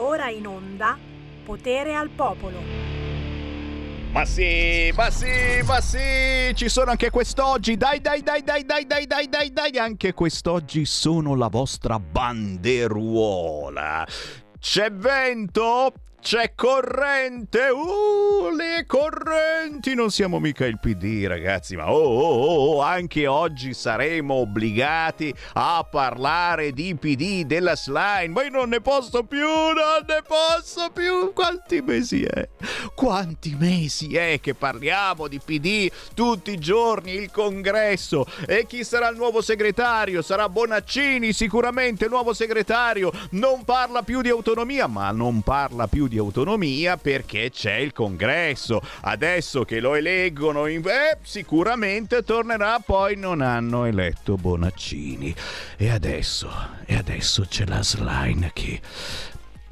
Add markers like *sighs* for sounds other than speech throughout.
Ora in onda Potere al Popolo. Ma sì, ma sì, ma sì, ci sono anche quest'oggi. Dai, dai, dai, dai, dai, dai, dai, dai, dai, anche quest'oggi sono la vostra banderuola. C'è vento? C'è corrente! Uh, le correnti! Non siamo mica il PD, ragazzi, ma oh, oh, oh, anche oggi saremo obbligati a parlare di PD della slime. Ma io non ne posso più, non ne posso più! Quanti mesi è? Quanti mesi è che parliamo di PD tutti i giorni? Il congresso. E chi sarà il nuovo segretario? Sarà Bonaccini, sicuramente il nuovo segretario. Non parla più di autonomia, ma non parla più di autonomia perché c'è il congresso. Adesso che lo eleggono, in... eh, sicuramente tornerà, poi non hanno eletto Bonaccini. E adesso, e adesso c'è la slime che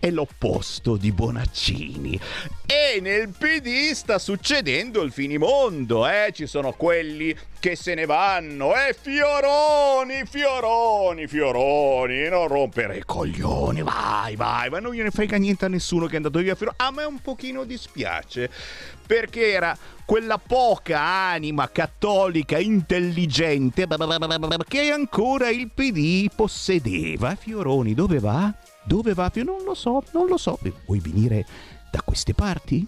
è l'opposto di Bonaccini. E nel PD sta succedendo il finimondo, eh? Ci sono quelli che se ne vanno, eh? Fioroni, fioroni, fioroni, non rompere i coglioni, vai, vai, ma non gliene frega niente a nessuno che è andato via Fioroni. A me un pochino dispiace, perché era quella poca anima cattolica intelligente che ancora il PD possedeva. Fioroni, dove va? Dove va? Non lo so, non lo so. Vuoi venire da queste parti?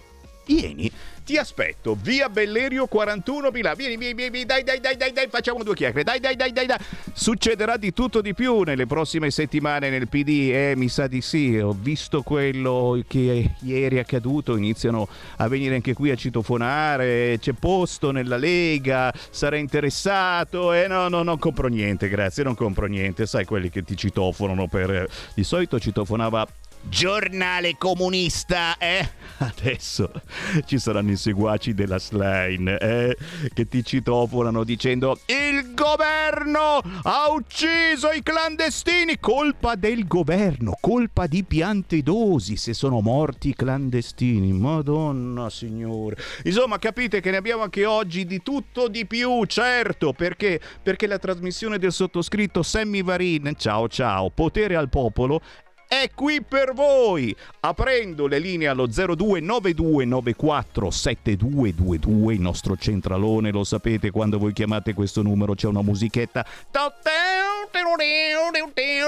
Vieni, ti aspetto, via Bellerio 41 Milano. Vieni, vieni, vieni, dai, dai, dai, dai, dai, facciamo due chiacchiere. Dai, dai, dai, dai, dai. Succederà di tutto di più nelle prossime settimane nel PD, eh, mi sa di sì. Ho visto quello che ieri è accaduto, iniziano a venire anche qui a citofonare, c'è posto nella Lega, sarà interessato. Eh no, no, non compro niente, grazie, non compro niente. Sai quelli che ti citofonano per di solito citofonava giornale comunista, eh? *laughs* Adesso ci saranno i seguaci della Slime, eh? Che ti citofonano dicendo il governo ha ucciso i clandestini, colpa del governo, colpa di Piantedosi se sono morti i clandestini, madonna signore. Insomma, capite che ne abbiamo anche oggi di tutto di più, certo, perché? Perché la trasmissione del sottoscritto Sammy Varin, ciao ciao, potere al popolo, è qui per voi, aprendo le linee allo 0292947222, il nostro centralone, lo sapete, quando voi chiamate questo numero c'è una musichetta.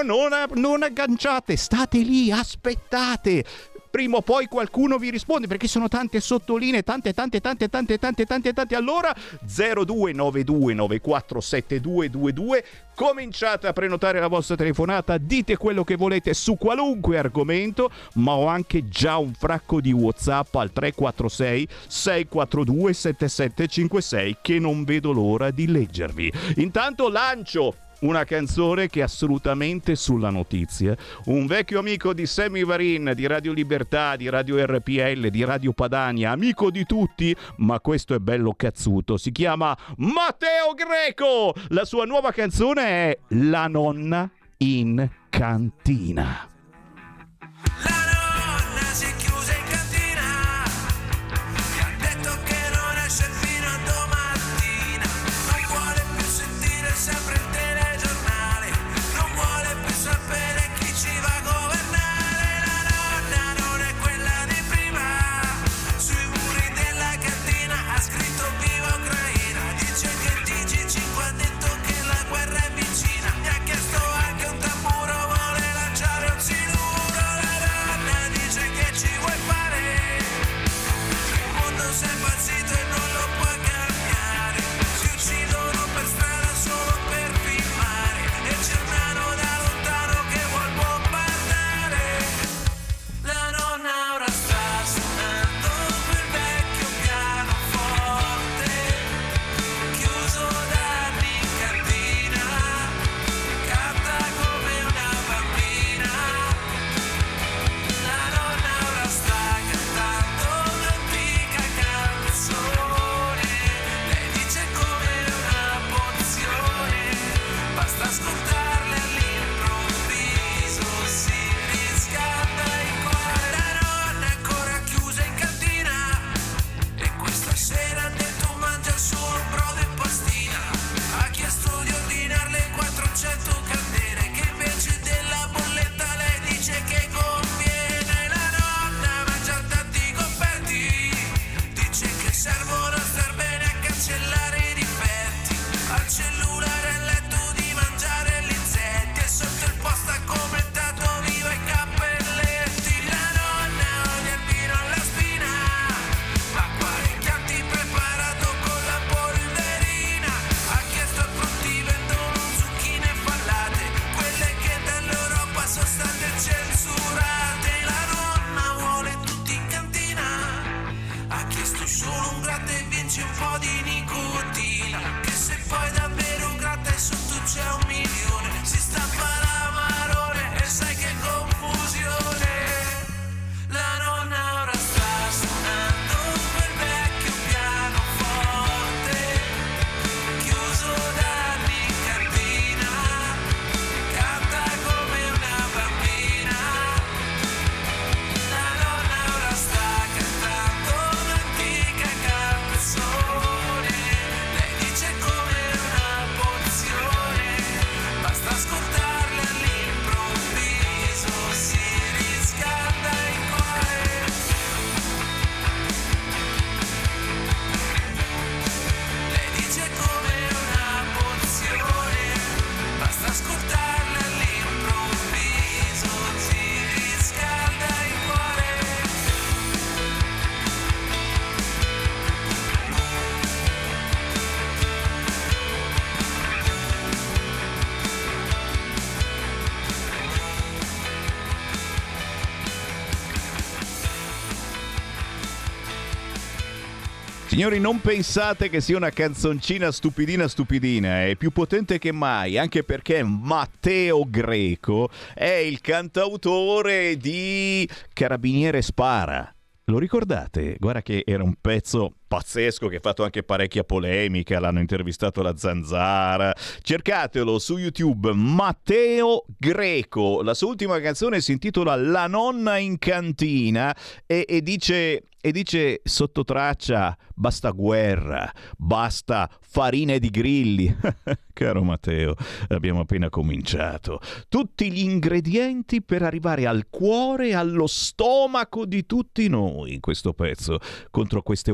Non, non agganciate, state lì, aspettate prima o poi qualcuno vi risponde perché sono tante sottolinee, tante, tante, tante, tante, tante, tante, tante. Allora 0292947222 cominciate a prenotare la vostra telefonata, dite quello che volete su qualunque argomento, ma ho anche già un fracco di WhatsApp al 346 642 7756 che non vedo l'ora di leggervi. Intanto lancio una canzone che è assolutamente sulla notizia. Un vecchio amico di Sammy Varin, di Radio Libertà, di Radio RPL, di Radio Padania, amico di tutti, ma questo è bello cazzuto. Si chiama Matteo Greco. La sua nuova canzone è La nonna in cantina. Signori, non pensate che sia una canzoncina stupidina stupidina, è più potente che mai, anche perché Matteo Greco è il cantautore di Carabiniere Spara. Lo ricordate? Guarda che era un pezzo pazzesco che ha fatto anche parecchia polemica, l'hanno intervistato la Zanzara. Cercatelo su YouTube, Matteo Greco. La sua ultima canzone si intitola La nonna in cantina e, e dice e dice sotto traccia basta guerra, basta farine di grilli. *laughs* Caro Matteo, abbiamo appena cominciato. Tutti gli ingredienti per arrivare al cuore allo stomaco di tutti noi in questo pezzo, contro questa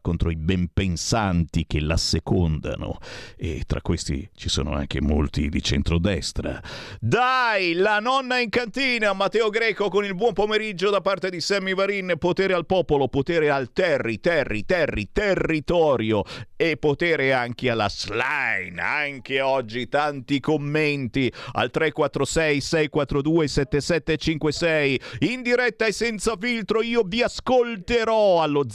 Contro i benpensanti che la secondano. E tra questi ci sono anche molti di centrodestra. Dai, la nonna in cantina, Matteo Greco con il buon pomeriggio da parte di Sammy Varin, potere al popolo potere al terri, terri, terri, territorio e potere anche alla slime. Anche oggi tanti commenti al 346 642 7756 in diretta e senza filtro io vi ascolterò allo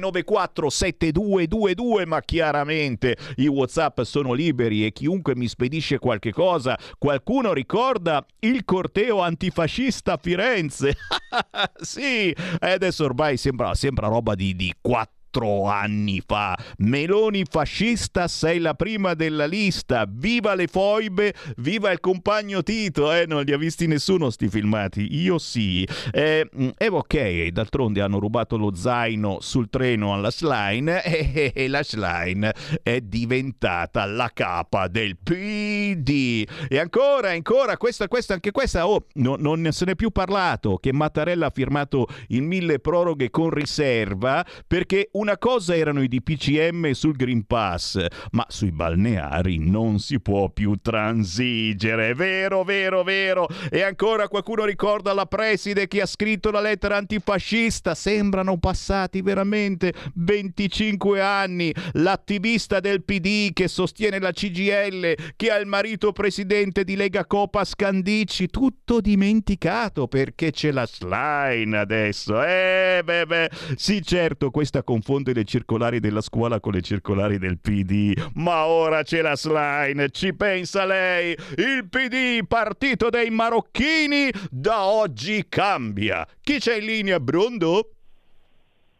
0292947222 ma chiaramente i WhatsApp sono liberi e chiunque mi spedisce qualche cosa, qualcuno ricorda il corteo antifascista a Firenze. *laughs* sì, adesso ormai sembra, sembra roba di, di 4 quattro anni fa. Meloni fascista, sei la prima della lista. Viva le foibe, viva il compagno Tito. Eh, non li ha visti nessuno sti filmati. Io sì. Eh, eh ok, d'altronde hanno rubato lo zaino sul treno alla Schlein *laughs* e, e la Schlein è diventata la capa del PD. E ancora, ancora, questa, questa, anche questa, oh, no, non se n'è più parlato, che Mattarella ha firmato il mille proroghe con riserva perché una cosa erano i DPCM sul Green Pass, ma sui balneari non si può più transigere. Vero, vero, vero. E ancora qualcuno ricorda la preside che ha scritto la lettera antifascista. Sembrano passati veramente 25 anni. L'attivista del PD che sostiene la CGL, che ha il marito presidente di Lega Copa Scandici. Tutto dimenticato perché c'è la slime adesso. Eh, beh, beh. Sì, certo, questa confusione confonde le circolari della scuola con le circolari del PD. Ma ora c'è la slime, ci pensa lei. Il PD, partito dei marocchini, da oggi cambia. Chi c'è in linea, Brondo?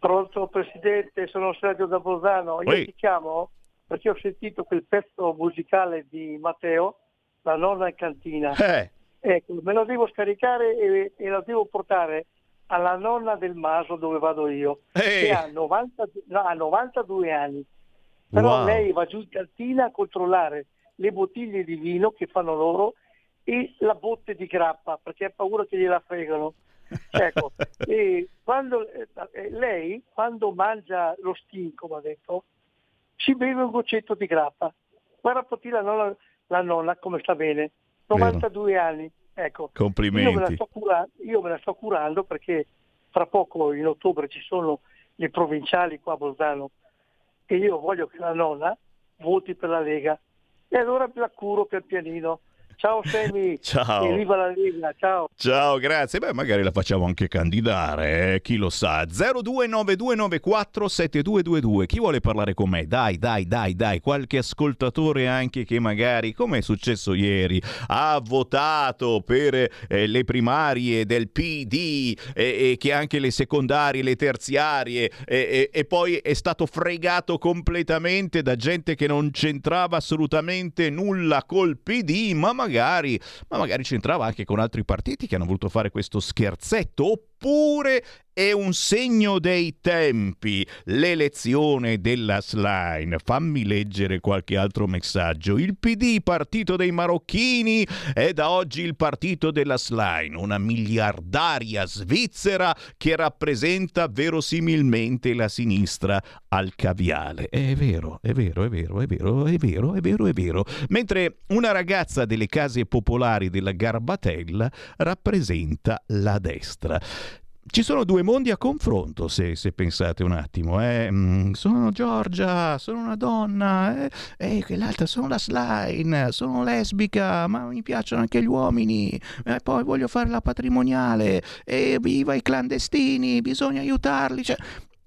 Pronto Presidente, sono Sergio da Bolzano. Io Oi. ti chiamo perché ho sentito quel pezzo musicale di Matteo, La nonna in cantina. Eh. Ecco, me lo devo scaricare e, e lo devo portare alla nonna del Maso dove vado io, Ehi. che ha, 90, no, ha 92 anni. Però wow. lei va giù in cantina a controllare le bottiglie di vino che fanno loro e la botte di grappa perché ha paura che gliela fregano. Ecco, *laughs* e quando, eh, lei quando mangia lo stinco, mi ha detto, ci beve un goccetto di grappa. Guarda un la nonna, la nonna come sta bene, 92 Vero. anni. Ecco, Complimenti. Io me, curando, io me, la sto curando perché fra poco in ottobre ci sono le provinciali qua a Bolzano e io voglio che la nonna voti per la Lega e allora la curo pian pianino Ciao Semi. *laughs* Ciao. E viva la Lega, ciao. Ciao, grazie. Beh, magari la facciamo anche candidare, eh? chi lo sa. 0292947222. Chi vuole parlare con me? Dai, dai, dai, dai. Qualche ascoltatore anche che magari, come è successo ieri, ha votato per eh, le primarie del PD e, e, che anche le secondarie, le terziarie e, e poi è stato fregato completamente da gente che non c'entrava assolutamente nulla col PD, ma magari magari, ma magari c'entrava anche con altri partiti che hanno voluto fare questo scherzetto, oppure è un segno dei tempi l'elezione della slime. Fammi leggere qualche altro messaggio. Il PD, partito dei marocchini, è da oggi il partito della slime, una miliardaria svizzera che rappresenta verosimilmente la sinistra al caviale. È vero, è vero, è vero, è vero, è vero, è vero, è vero. Mentre una ragazza delle case popolari della Garbatella rappresenta la destra ci sono due mondi a confronto, se, se pensate un attimo. Eh. Mm, sono Giorgia, sono una donna, eh, e quell'altra sono la slime, sono lesbica, ma mi piacciono anche gli uomini, e poi voglio fare la patrimoniale, e viva i clandestini, bisogna aiutarli. Cioè,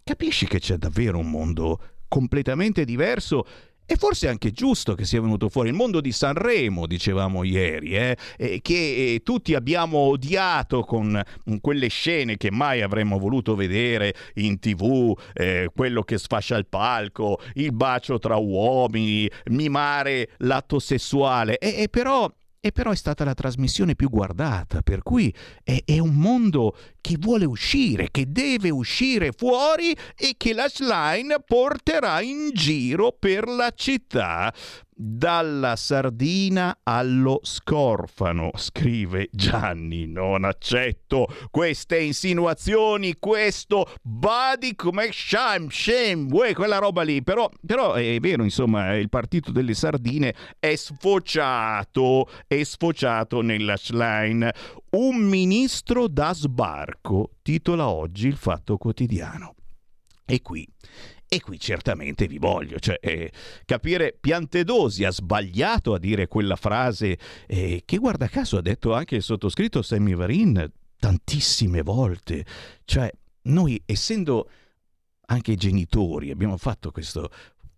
capisci che c'è davvero un mondo completamente diverso e forse è anche giusto che sia venuto fuori il mondo di Sanremo, dicevamo ieri, eh? che eh, tutti abbiamo odiato con quelle scene che mai avremmo voluto vedere in tv, eh, quello che sfascia il palco, il bacio tra uomini, mimare l'atto sessuale. E, e però e però è stata la trasmissione più guardata, per cui è, è, un mondo che vuole uscire, che deve uscire fuori e che la Slime porterà in giro per la città dalla sardina allo scorfano, scrive Gianni. Non accetto queste insinuazioni, questo body come shame, shame, uè, quella roba lì. Però, però è vero, insomma, il partito delle sardine è sfociato, è sfociato nella slime. Un ministro da sbarco, titola oggi il Fatto Quotidiano. E qui e qui certamente vi voglio, cioè, eh, capire Piantedosi ha sbagliato a dire quella frase eh, che guarda caso ha detto anche il sottoscritto Sammy Varin tantissime volte. Cioè, noi essendo anche genitori abbiamo fatto questo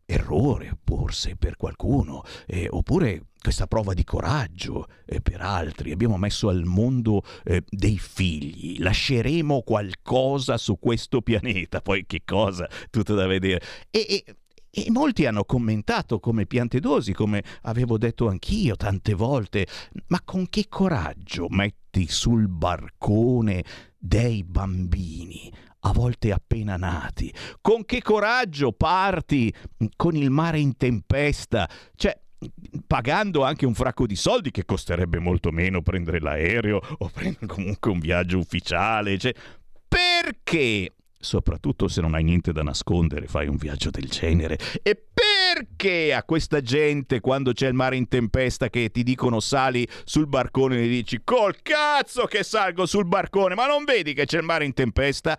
errore forse per qualcuno, eh, oppure questa prova di coraggio eh, per altri, abbiamo messo al mondo eh, dei figli, lasceremo qualcosa su questo pianeta, poi che cosa, tutto da vedere. E, e, e molti hanno commentato come piantedosi, come avevo detto anch'io tante volte, ma con che coraggio metti sul barcone dei bambini a volte appena nati. Con che coraggio parti con il mare in tempesta? Cioè, pagando anche un fracco di soldi che costerebbe molto meno prendere l'aereo o prendere comunque un viaggio ufficiale. Cioè, perché? Soprattutto se non hai niente da nascondere, fai un viaggio del genere. E perché a questa gente, quando c'è il mare in tempesta, che ti dicono sali sul barcone e dici col cazzo che salgo sul barcone, ma non vedi che c'è il mare in tempesta?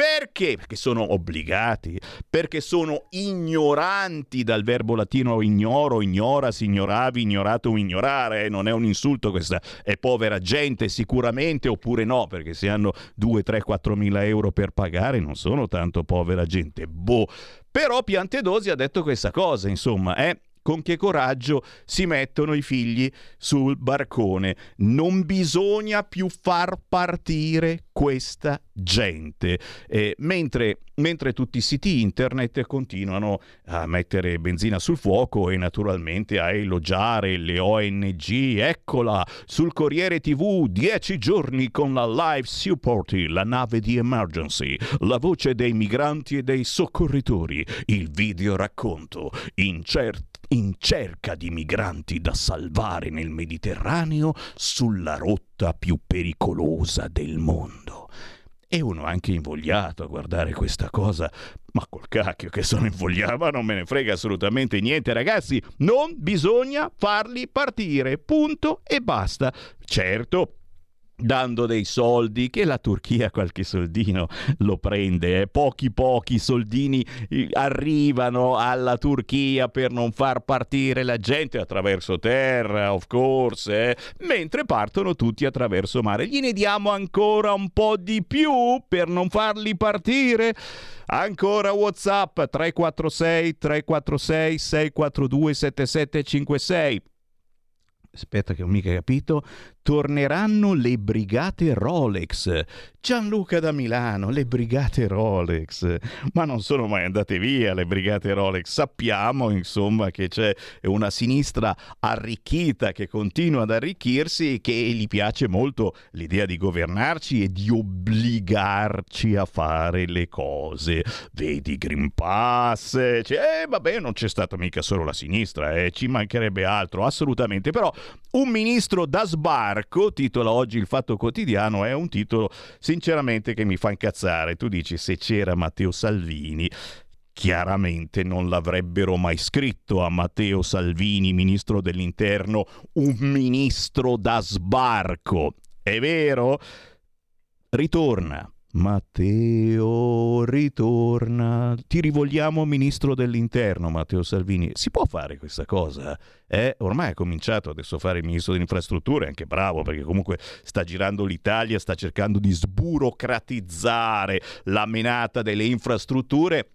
Perché? Perché sono obbligati, perché sono ignoranti dal verbo latino ignoro, ignoras, ignoravi, ignorato, ignorare. Non è un insulto questa, è povera gente sicuramente oppure no, perché se hanno 2, 3, 4 mila euro per pagare non sono tanto povera gente. Boh. Però Piantedosi ha detto questa cosa, insomma, eh? Con che coraggio si mettono i figli sul barcone. Non bisogna più far partire questa gente. Eh, mentre, mentre, tutti i siti internet continuano a mettere benzina sul fuoco e naturalmente a elogiare le ONG. Eccola sul Corriere TV, 10 giorni con la Live Supporti, la nave di emergency, la voce dei migranti e dei soccorritori, il video racconto, incerto in cerca di migranti da salvare nel Mediterraneo sulla rotta più pericolosa del mondo. E uno anche invogliato a guardare questa cosa. Ma col cacchio che sono invogliato, ma non me ne frega assolutamente niente, ragazzi. Non bisogna farli partire. Punto e basta. Certo, dando dei soldi, che la Turchia *laughs* qualche soldino lo prende, eh? pochi pochi soldini arrivano alla Turchia per non far partire la gente attraverso terra, of course, eh? mentre partono tutti attraverso mare. Gliene diamo ancora un po' di più per non farli partire? Ancora WhatsApp 346 346 642 7756 aspetta che ho mica capito, torneranno le brigate Rolex. Gianluca da Milano, le brigate Rolex. Ma non sono mai andate via le brigate Rolex. Sappiamo, insomma, che c'è una sinistra arricchita che continua ad arricchirsi e che gli piace molto l'idea di governarci e di obbligarci a fare le cose. Vedi Green Pass, cioè, eh, vabbè, non c'è stata mica solo la sinistra, eh, ci mancherebbe altro, assolutamente. Però un ministro da sbarco, titola oggi il Fatto Quotidiano, è un titolo sinceramente che mi fa incazzare. Tu dici se c'era Matteo Salvini, chiaramente non l'avrebbero mai scritto a Matteo Salvini, ministro dell'interno, un ministro da sbarco. È vero? Ritorna Matteo ritorna. Ti rivolgiamo ministro dell'interno, Matteo Salvini. Si può fare questa cosa? Eh? Ormai ha cominciato adesso a fare il ministro delle infrastrutture, anche bravo perché comunque sta girando l'Italia, sta cercando di sburocratizzare la menata delle infrastrutture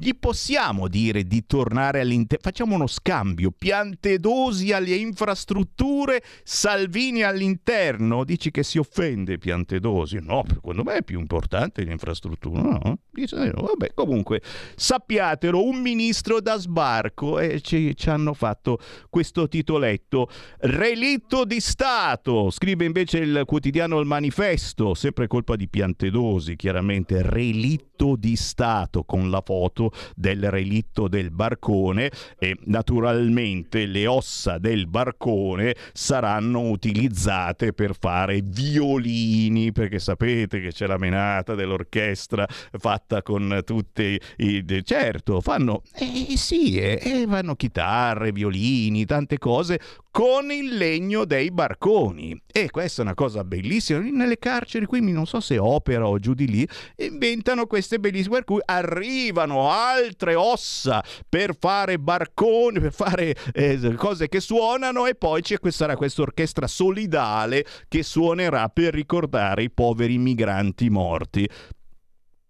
gli possiamo dire di tornare all'interno? Facciamo uno scambio. Piantedosi alle infrastrutture, Salvini all'interno. Dici che si offende Piantedosi? No, secondo me è più importante l'infrastruttura. No? Dice, eh, vabbè, comunque, sappiatelo, un ministro da sbarco e ci, ci hanno fatto questo titoletto. Relitto di Stato, scrive invece il quotidiano Il Manifesto, sempre colpa di Piantedosi, chiaramente. Relitto di Stato con la foto del relitto del barcone e naturalmente le ossa del barcone saranno utilizzate per fare violini perché sapete che c'è la menata dell'orchestra fatta con tutti i certo fanno eh sì eh, eh, fanno chitarre violini tante cose con il legno dei barconi. E questa è una cosa bellissima. Nelle carceri qui, non so se opera o giù di lì, inventano queste bellissime, per cui arrivano altre ossa per fare barconi, per fare eh, cose che suonano e poi c'è questa, questa orchestra solidale che suonerà per ricordare i poveri migranti morti.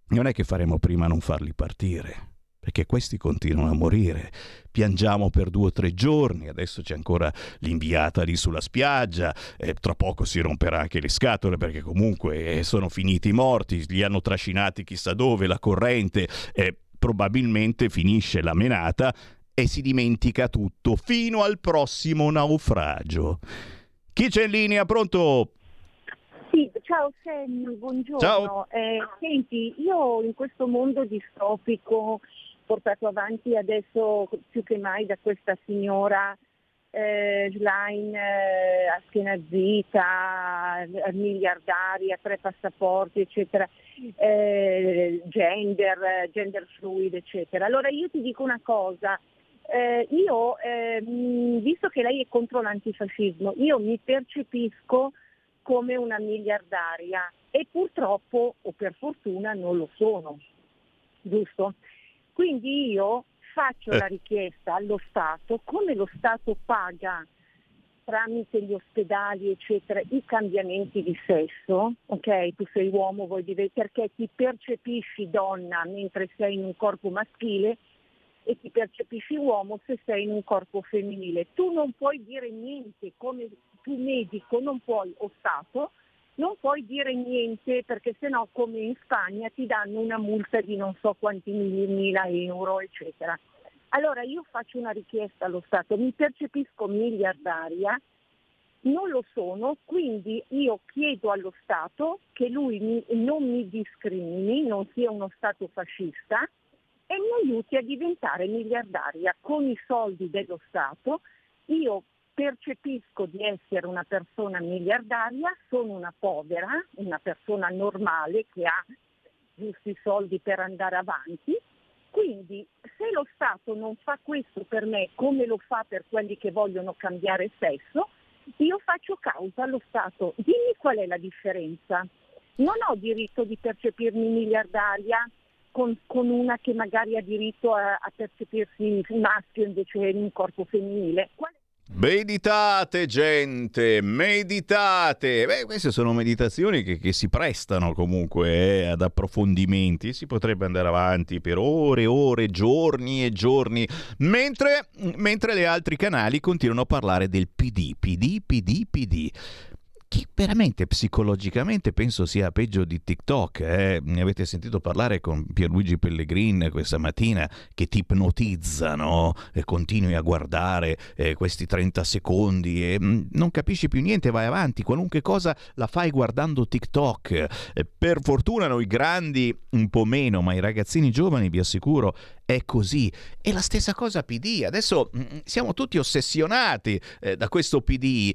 Non è che faremo prima a non farli partire perché questi continuano a morire. Piangiamo per due o tre giorni, adesso c'è ancora l'inviata lì sulla spiaggia, e tra poco si romperà anche le scatole perché comunque eh, sono finiti i morti, li hanno trascinati chissà dove, la corrente, e probabilmente finisce la menata e si dimentica tutto fino al prossimo naufragio. Chi c'è in linea? Pronto? Sì, ciao Sammy, buongiorno. Ciao. Eh, senti, io in questo mondo distopico portato avanti adesso più che mai da questa signora eh, Schlein eh, a schiena zita, miliardaria, tre passaporti, eccetera, eh, gender, gender fluid, eccetera. Allora io ti dico una cosa, eh, io, eh, visto che lei è contro l'antifascismo, io mi percepisco come una miliardaria e purtroppo o per fortuna non lo sono, giusto? Quindi io faccio eh. la richiesta allo Stato, come lo Stato paga tramite gli ospedali, eccetera, i cambiamenti di sesso, ok? Tu sei uomo, vuoi dire perché ti percepisci donna mentre sei in un corpo maschile e ti percepisci uomo se sei in un corpo femminile. Tu non puoi dire niente come tu medico, non puoi, o Stato, non puoi dire niente perché sennò come in Spagna ti danno una multa di non so quanti mila euro, eccetera. Allora io faccio una richiesta allo Stato, mi percepisco miliardaria, non lo sono, quindi io chiedo allo Stato che lui mi, non mi discrimini, non sia uno Stato fascista e mi aiuti a diventare miliardaria con i soldi dello Stato. Io percepisco di essere una persona miliardaria, sono una povera, una persona normale che ha giusti soldi per andare avanti. Quindi se lo Stato non fa questo per me come lo fa per quelli che vogliono cambiare sesso, io faccio causa allo Stato. Dimmi qual è la differenza. Non ho diritto di percepirmi miliardaria con, con una che magari ha diritto a, a percepirsi maschio invece in un corpo femminile. Qual Meditate gente, meditate. Beh, queste sono meditazioni che, che si prestano comunque eh, ad approfondimenti. Si potrebbe andare avanti per ore, ore, giorni e giorni, mentre, mentre le altri canali continuano a parlare del PD, PD, PD, PD che veramente psicologicamente penso sia peggio di TikTok. Eh? Ne avete sentito parlare con Pierluigi Pellegrin questa mattina che ti ipnotizzano e continui a guardare eh, questi 30 secondi e mh, mm, non capisci più niente, vai avanti, qualunque cosa la fai guardando TikTok. Eh, per fortuna noi grandi un po' meno, ma i ragazzini giovani vi assicuro è così. E la stessa cosa PD. Adesso mm, siamo tutti ossessionati eh, da questo PD,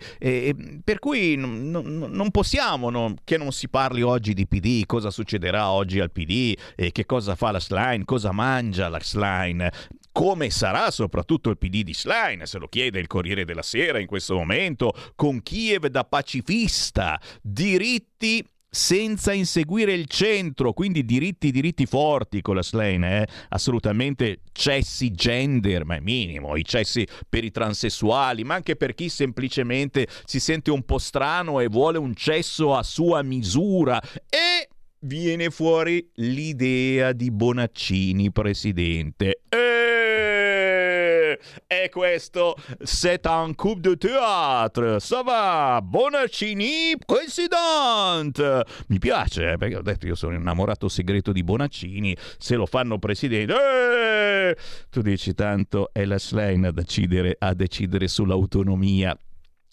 per cui n- n- non possiamo no, che non si parli oggi di PD, cosa succederà oggi al PD, eh, che cosa fa la Slime, cosa mangia la Slime. Come sarà soprattutto il PD di Slime, se lo chiede il Corriere della Sera in questo momento, con Kiev da pacifista, diritti senza inseguire il centro, quindi diritti, diritti forti con la Slane, eh? assolutamente cessi gender, ma è minimo, i cessi per i transessuali, ma anche per chi semplicemente si sente un po' strano e vuole un cesso a sua misura e viene fuori l'idea di Bonaccini presidente. E, e questo c'est un coup de théâtre. Ça va, Bonaccini presidente. Mi piace, eh, perché ho detto io sono innamorato segreto di Bonaccini. Se lo fanno presidente, eh, tu dici tanto è la Slane a decidere, a decidere sull'autonomia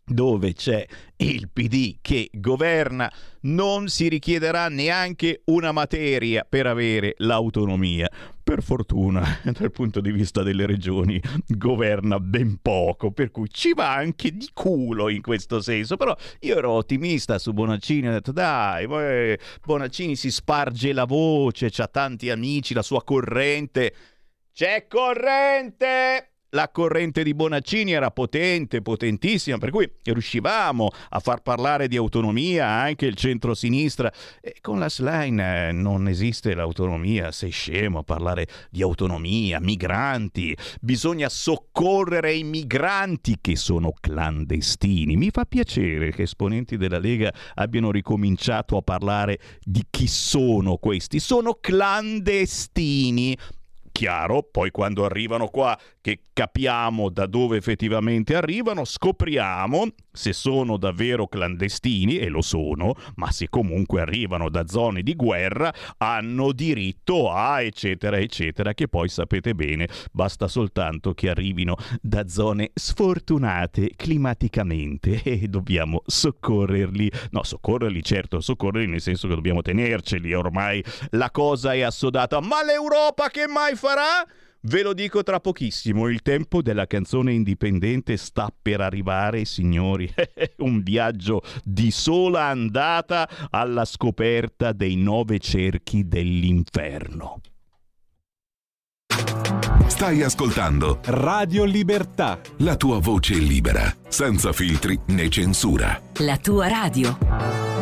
dove c'è il PD che governa, non si richiederà neanche una materia per avere l'autonomia. Per fortuna, *laughs* dal punto di vista delle regioni, governa ben poco, per cui ci va anche di culo in questo senso. Però io ero ottimista su Bonaccini, ho detto dai, Bonaccini si sparge la voce, ha tanti amici, la sua corrente. C'è corrente! La corrente di Bonaccini era potente, potentissima, per cui riuscivamo a far parlare di autonomia anche il centro-sinistra. E con la Slime eh, non esiste l'autonomia, sei scemo a parlare di autonomia, migranti, bisogna soccorrere i migranti che sono clandestini. Mi fa piacere che esponenti della Lega abbiano ricominciato a parlare di chi sono questi. Sono clandestini chiaro, poi quando arrivano qua che capiamo da dove effettivamente arrivano, scopriamo se sono davvero clandestini, e lo sono, ma se comunque arrivano da zone di guerra, hanno diritto a eccetera eccetera, che poi sapete bene, basta soltanto che arrivino da zone sfortunate climaticamente *laughs* e dobbiamo soccorrerli. No, soccorrerli certo, soccorrerli nel senso che dobbiamo tenerceli, ormai la cosa è assodata, ma l'Europa che mai farà? Ve lo dico tra pochissimo, il tempo della canzone indipendente sta per arrivare, signori. *laughs* Un viaggio di sola andata alla scoperta dei nove cerchi dell'inferno. Stai ascoltando Radio Libertà. La tua voce libera, senza filtri né censura. La tua radio.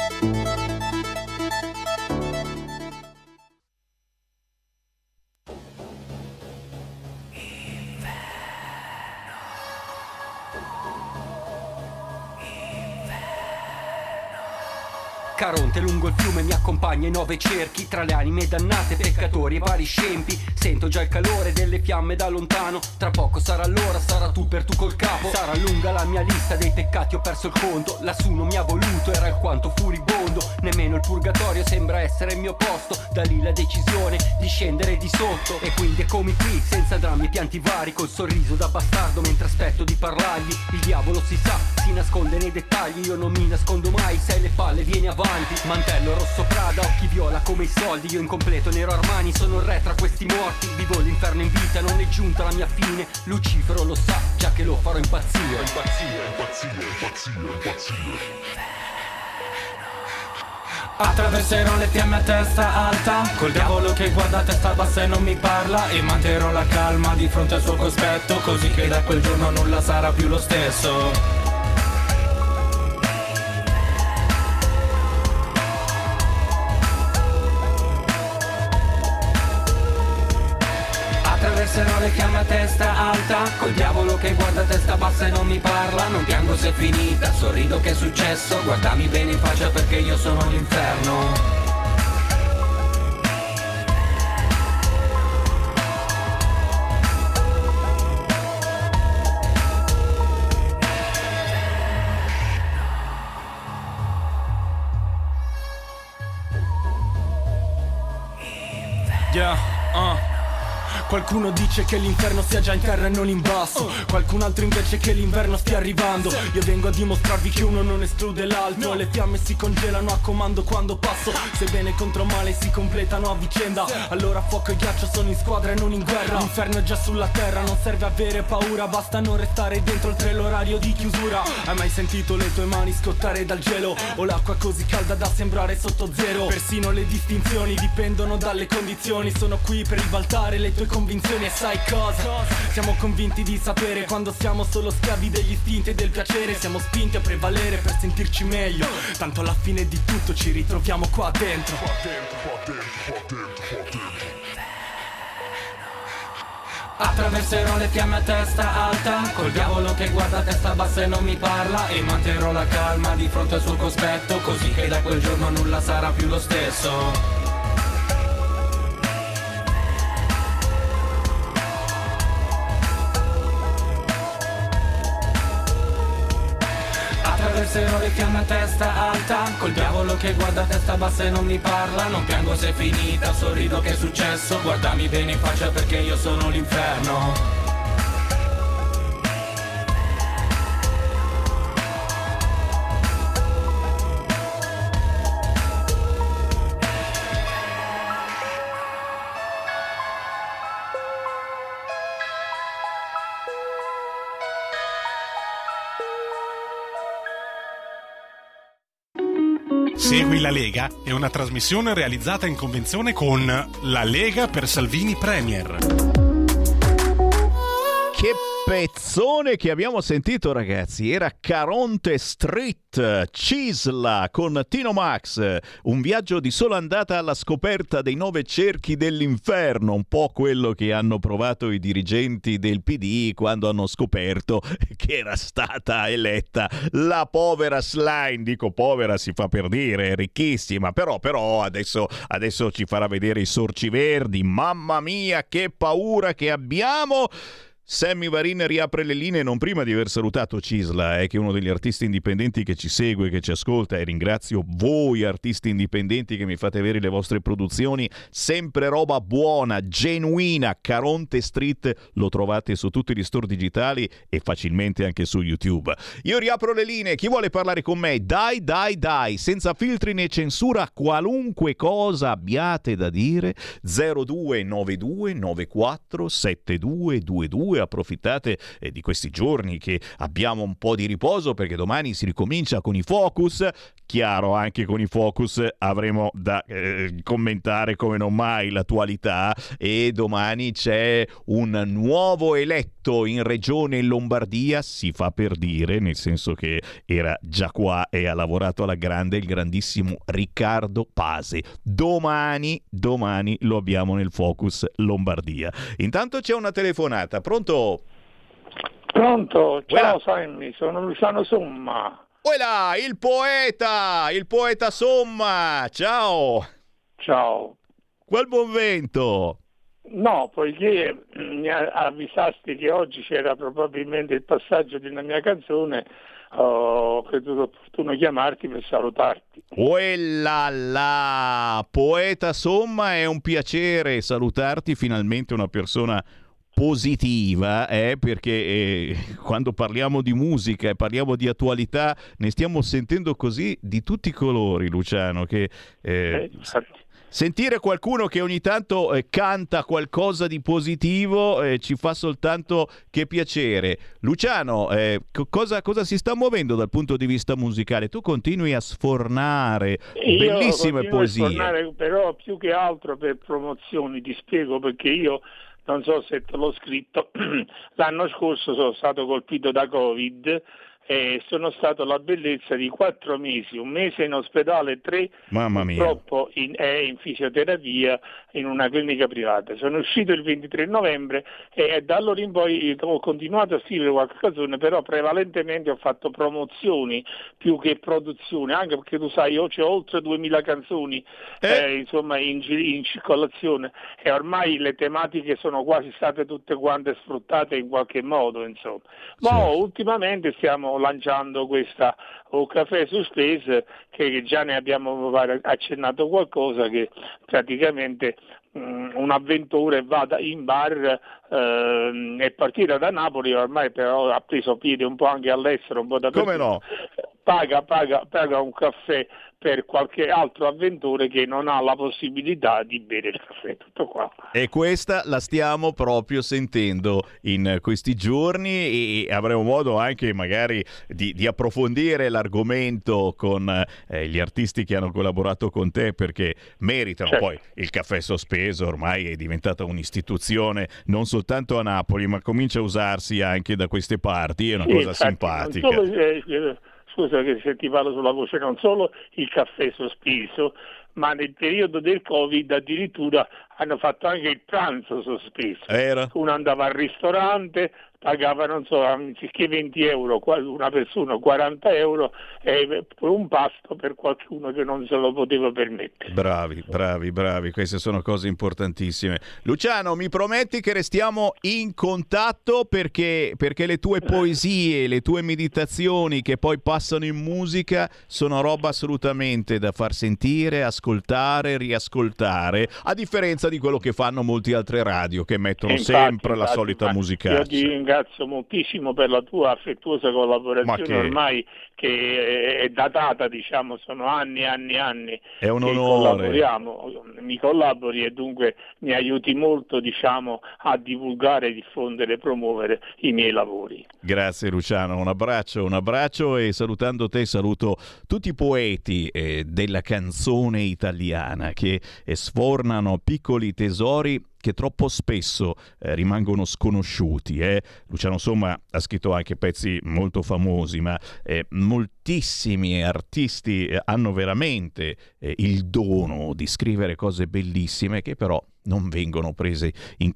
Lungo il fiume mi accompagna in nove cerchi Tra le anime dannate, peccatori e vari scempi. Sento già il calore delle fiamme da lontano. Tra poco sarà l'ora, sarà tu per tu col capo. Sarà lunga la mia lista dei peccati, ho perso il conto. Lassù non mi ha voluto, era alquanto furibondo. Nemmeno il purgatorio sembra essere il mio posto. Da lì la decisione di scendere di sotto. E quindi eccomi qui, senza drammi e pianti vari Col sorriso da bastardo mentre aspetto di parlargli. Il diavolo si sa, si nasconde nei dettagli Io non mi nascondo mai, sei le palle, vieni avanti avanti Mantello rosso Prada, occhi viola come i soldi Io incompleto nero Armani, sono il re tra questi morti. Vivo l'inferno in vita, non è giunta la mia fine. Lucifero lo sa, già che lo farò impazzire. Impazzire, impazzire, impazzire, impazzire. Attraverserò le fiamme a testa alta. Col diavolo che guarda a testa bassa e non mi parla. E manterrò la calma di fronte al suo cospetto Così che da quel giorno nulla sarà più lo stesso se no le fiamme a testa alta. Col diavolo che guarda a testa bassa e non mi parla. Non piango se è finita, sorrido che è successo. Guardami bene in faccia perché io sono l'inferno Yeah. Qualcuno dice che l'inferno sia già in terra e non in basso. Qualcun altro invece che l'inverno stia arrivando. Io vengo a dimostrarvi che uno non esclude l'altro. Le fiamme si congelano a comando quando passo. Se bene contro male si completano a vicenda. Allora fuoco e ghiaccio sono in squadra e non in guerra. L'inferno è già sulla terra, non serve avere paura. Basta non restare dentro oltre l'orario di chiusura. Hai mai sentito le tue mani scottare dal gelo? O l'acqua così calda da sembrare sotto zero? Persino le distinzioni dipendono dalle condizioni. Sono qui per ribaltare le tue convinzioni e sai cosa? Siamo convinti di sapere quando siamo solo schiavi degli istinti e del piacere. Siamo spinti a prevalere per sentirci meglio. Tanto alla fine di tutto ci ritroviamo qua dentro. Qua dentro, qua dentro, qua dentro, qua dentro. Attraverserò le fiamme a testa alta Col diavolo che guarda a testa bassa e non mi parla E manterrò la calma di fronte al suo cospetto Così che da quel giorno nulla sarà più lo stesso attraverserò le fiamme a testa alta Col diavolo che guarda a testa bassa e non mi parla Non piango se è finita, sorrido che è successo Guardami bene in faccia perché io sono l'inferno Lega è una trasmissione realizzata in convenzione con La Lega per Salvini Premier. Che pezzone che abbiamo sentito ragazzi era Caronte Street Cisla con Tino Max. Un viaggio di sola andata alla scoperta dei nove cerchi dell'inferno un po' quello che hanno provato i dirigenti del PD quando hanno scoperto *laughs* che era stata eletta la povera Slime. Dico povera si fa per dire ricchissima però però adesso, adesso ci farà vedere i sorci verdi. Mamma mia che paura che abbiamo Sammy Varin riapre le linee non prima di aver salutato Cisla, eh, che è uno degli artisti indipendenti che ci segue, che ci ascolta e ringrazio voi artisti indipendenti che mi fate avere le vostre produzioni, sempre roba buona, genuina, Caronte Street lo trovate su tutti gli store digitali e facilmente anche su YouTube. Io riapro le linee, chi vuole parlare con me? Dai, dai, dai, senza filtri né censura, qualunque cosa abbiate da dire, 0292 94 7222 approfittate eh, di questi giorni che abbiamo un po' di riposo perché domani si ricomincia con i focus. Chiaro, anche con i focus avremo da eh, commentare come non mai l'attualità e domani c'è un nuovo eletto in regione Lombardia, si fa per dire, nel senso che era già qua e ha lavorato alla grande il grandissimo Riccardo Pase. Domani, domani lo abbiamo nel focus Lombardia. Intanto c'è una telefonata, pronto? Pronto? Pronto, ciao Sammy, sono Luciano Somma. Uela, il poeta, il poeta Somma, ciao. Ciao. Quel buon vento. No, poiché mi avvisasti che oggi c'era probabilmente il passaggio di una mia canzone, ho creduto opportuno chiamarti per salutarti. Uella là, poeta Somma, è un piacere salutarti finalmente una persona positiva eh, perché eh, quando parliamo di musica e parliamo di attualità ne stiamo sentendo così di tutti i colori Luciano che eh, eh sentire qualcuno che ogni tanto eh, canta qualcosa di positivo eh, ci fa soltanto che piacere. Luciano cosa, cosa, si sta muovendo dal punto di vista musicale? Tu continui a sfornare io bellissime poesie a sfornare, però più che altro per promozioni ti spiego perché io non so se te l'ho scritto, *clears throat* l'anno scorso sono stato colpito da Covid e sono stato la bellezza di quattro mesi, un mese in ospedale, tre Mamma mia. purtroppo in, eh, in fisioterapia in una clinica privata. Sono uscito il 23 novembre e da allora in poi ho continuato a scrivere qualche canzone, però prevalentemente ho fatto promozioni più che produzioni, anche perché tu sai io ho oltre 2000 canzoni eh. Eh, insomma, in, in, circolazione e ormai le tematiche sono quasi state tutte quante sfruttate in qualche modo. Insomma. Ma sì. ultimamente stiamo lanciando questa o caffè Space che già ne abbiamo accennato qualcosa che praticamente um, un avventore vada in bar uh, è partita da Napoli, ormai però ha preso piede un po' anche all'estero, un po' da Come no? Paga, paga, paga un caffè per qualche altro avventore che non ha la possibilità di bere il caffè. Tutto qua. E questa la stiamo proprio sentendo in questi giorni e avremo modo anche magari di, di approfondire l'argomento con eh, gli artisti che hanno collaborato con te perché meritano. Certo. Poi il caffè sospeso ormai è diventata un'istituzione non soltanto a Napoli ma comincia a usarsi anche da queste parti, è una sì, cosa infatti, simpatica. Solo, eh, eh scusa che se ti parlo sulla voce, non solo il caffè sospeso, ma nel periodo del Covid addirittura hanno fatto anche il pranzo sospeso. Era. Uno andava al ristorante, pagava, non so, anziché 20 euro, una persona 40 euro e un pasto per qualcuno che non se lo poteva permettere. Bravi, bravi, bravi, queste sono cose importantissime. Luciano, mi prometti che restiamo in contatto perché, perché le tue poesie, le tue meditazioni che poi passano in musica sono roba assolutamente da far sentire, ascoltare, riascoltare, a differenza di quello che fanno molte altre radio che mettono infatti, sempre infatti, la solita musica ringrazio moltissimo per la tua affettuosa collaborazione che... ormai che è datata, diciamo, sono anni e anni e anni è un onore. collaboriamo, mi collabori e dunque mi aiuti molto, diciamo, a divulgare, diffondere e promuovere i miei lavori. Grazie Luciano, un abbraccio, un abbraccio e salutando te saluto tutti i poeti eh, della canzone italiana che sfornano piccoli tesori che troppo spesso eh, rimangono sconosciuti. Eh? Luciano Somma ha scritto anche pezzi molto famosi, ma eh, moltissimi artisti eh, hanno veramente eh, il dono di scrivere cose bellissime che però non vengono prese in,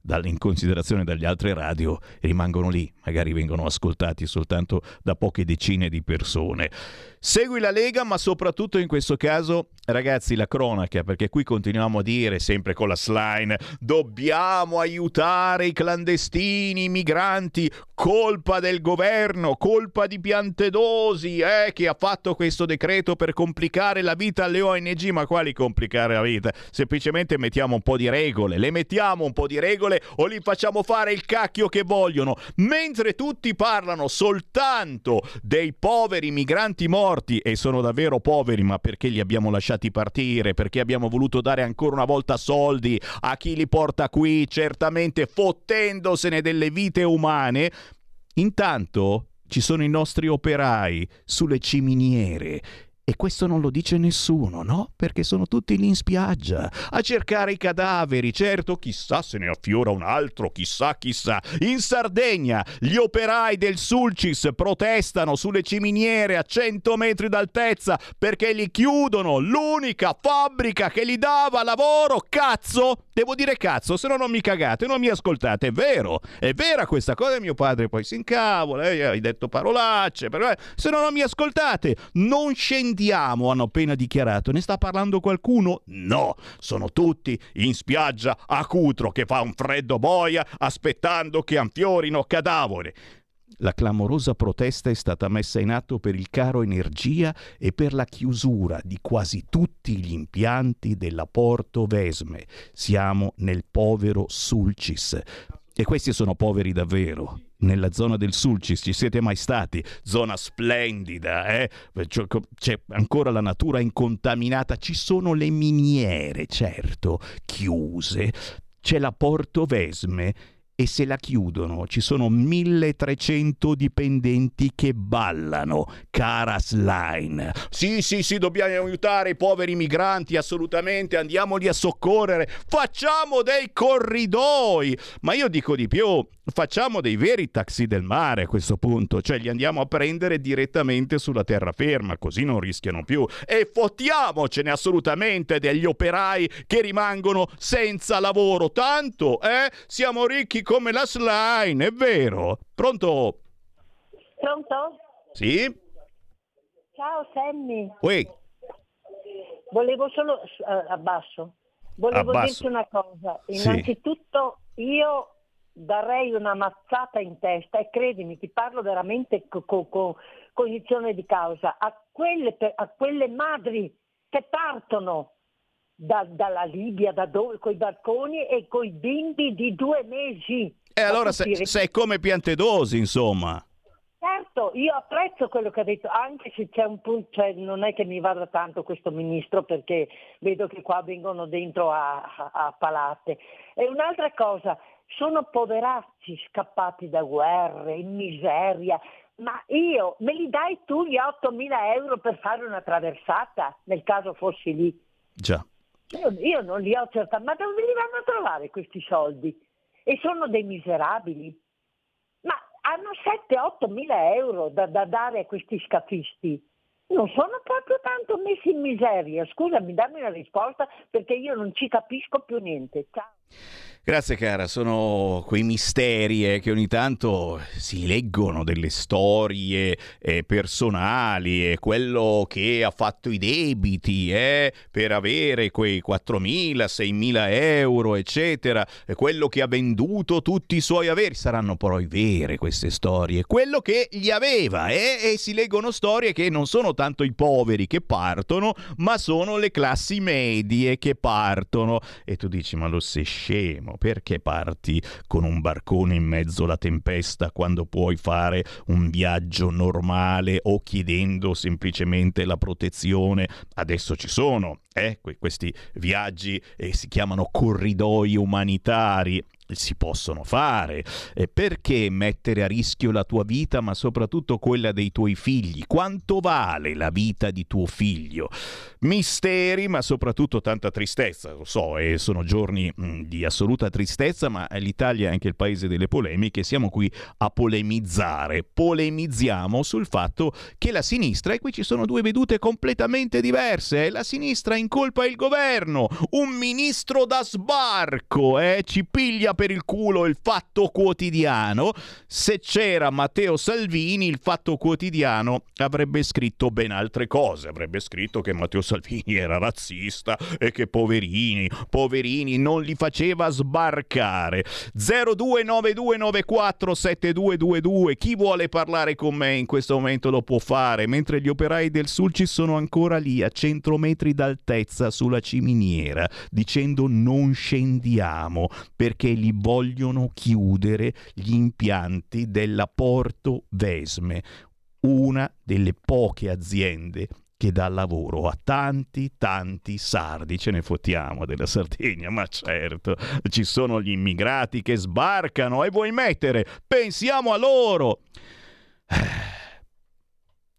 dal, in considerazione dalle altre radio, rimangono lì, magari vengono ascoltati soltanto da poche decine di persone. Segui la Lega, ma soprattutto in questo caso, ragazzi, la cronaca, perché qui continuiamo a dire, sempre con la slime, dobbiamo aiutare i clandestini, i migranti, colpa del governo, colpa di Piantedosi, eh, che ha fatto questo decreto per complicare la vita alle ONG, ma quali complicare la vita? Semplicemente mettiamo un po' di regole, le mettiamo un po' di regole o li facciamo fare il cacchio che vogliono, mentre tutti parlano soltanto dei poveri migranti morti e sono davvero poveri, ma perché li abbiamo lasciati partire? Perché abbiamo voluto dare ancora una volta soldi a chi li porta qui, certamente fottendosene delle vite umane? Intanto ci sono i nostri operai sulle ciminiere e questo non lo dice nessuno, no? Perché sono tutti lì in spiaggia a cercare i cadaveri. Certo, chissà se ne affiora un altro, chissà, chissà. In Sardegna gli operai del Sulcis protestano sulle ciminiere a 100 metri d'altezza perché li chiudono. L'unica fabbrica che gli dava lavoro, cazzo! Devo dire cazzo, se no non mi cagate, non mi ascoltate. È vero, è vera questa cosa. Mio padre poi si incavola, eh, hai detto parolacce, però, eh, se no non mi ascoltate. Non scendete sentiamo, hanno appena dichiarato. Ne sta parlando qualcuno? No, sono tutti in spiaggia a Cutro che fa un freddo boia aspettando che anfiorino cadaveri. La clamorosa protesta è stata messa in atto per il caro energia e per la chiusura di quasi tutti gli impianti della Porto Vesme. Siamo nel povero Sulcis. E questi sono poveri davvero nella zona del Sulcis ci siete mai stati? Zona splendida, eh? C'è ancora la natura incontaminata, ci sono le miniere, certo, chiuse. C'è la Porto Vesme e se la chiudono ci sono 1300 dipendenti che ballano. Caras Line. Sì, sì, sì, dobbiamo aiutare i poveri migranti, assolutamente, andiamoli a soccorrere. Facciamo dei corridoi. Ma io dico di più, facciamo dei veri taxi del mare a questo punto, cioè li andiamo a prendere direttamente sulla terraferma, così non rischiano più. E fottiamocene assolutamente degli operai che rimangono senza lavoro. Tanto, eh? Siamo ricchi come la slime, è vero. Pronto? Pronto? Sì? Ciao Sammy. Ui. Volevo solo uh, abbasso. Volevo abbasso. dirti una cosa. Innanzitutto sì. io darei una mazzata in testa e credimi, ti parlo veramente con co- co- cognizione di causa, a quelle, a quelle madri che partono da, dalla Libia, da dove, coi barconi e coi bimbi di due mesi. E allora sei, sei come Piantedosi, insomma. Certo, io apprezzo quello che ha detto, anche se c'è un punto, cioè non è che mi vada tanto questo ministro perché vedo che qua vengono dentro a, a, a palate. E un'altra cosa, sono poveracci scappati da guerre, in miseria, ma io me li dai tu gli 8.000 euro per fare una traversata, nel caso fossi lì? Già. Io, io non li ho certamente, ma dove li vanno a trovare questi soldi? E sono dei miserabili hanno 7-8 mila euro da, da dare a questi scafisti. Non sono proprio tanto messi in miseria. Scusami, dammi una risposta perché io non ci capisco più niente. Ciao. Grazie cara, sono quei misteri eh, che ogni tanto si leggono delle storie eh, personali, eh, quello che ha fatto i debiti eh, per avere quei 4.000, 6.000 euro, eccetera, quello che ha venduto tutti i suoi averi, saranno poi vere queste storie, quello che gli aveva eh, e si leggono storie che non sono tanto i poveri che partono, ma sono le classi medie che partono. E tu dici ma lo sei scemo perché parti con un barcone in mezzo alla tempesta quando puoi fare un viaggio normale o chiedendo semplicemente la protezione? Adesso ci sono eh, questi viaggi eh, si chiamano corridoi umanitari si possono fare. Eh, perché mettere a rischio la tua vita, ma soprattutto quella dei tuoi figli? Quanto vale la vita di tuo figlio? Misteri, ma soprattutto tanta tristezza. Lo so, eh, sono giorni mh, mm, di assoluta tristezza, ma l'Italia è anche il paese delle polemiche. Siamo qui a polemizzare. Polemizziamo sul fatto che la sinistra, e qui ci sono due vedute completamente diverse, eh, la sinistra incolpa il governo, un ministro da sbarco, eh, ci piglia per il culo il fatto quotidiano, se c'era Matteo Salvini il fatto quotidiano avrebbe scritto ben altre cose, avrebbe scritto che Matteo Salvini *laughs* era razzista e che poverini, poverini non li faceva sbarcare. 0292947222 chi vuole parlare con me in questo momento lo può fare, mentre gli operai del Sulci sono ancora lì a 100 metri d'altezza sulla ciminiera dicendo non scendiamo perché li vogliono chiudere gli impianti della Porto Vesme, una delle poche aziende che dà lavoro a tanti, tanti sardi. Ce ne fottiamo della Sardegna, ma certo, ci sono gli immigrati che sbarcano e vuoi mettere, pensiamo a loro. *sighs*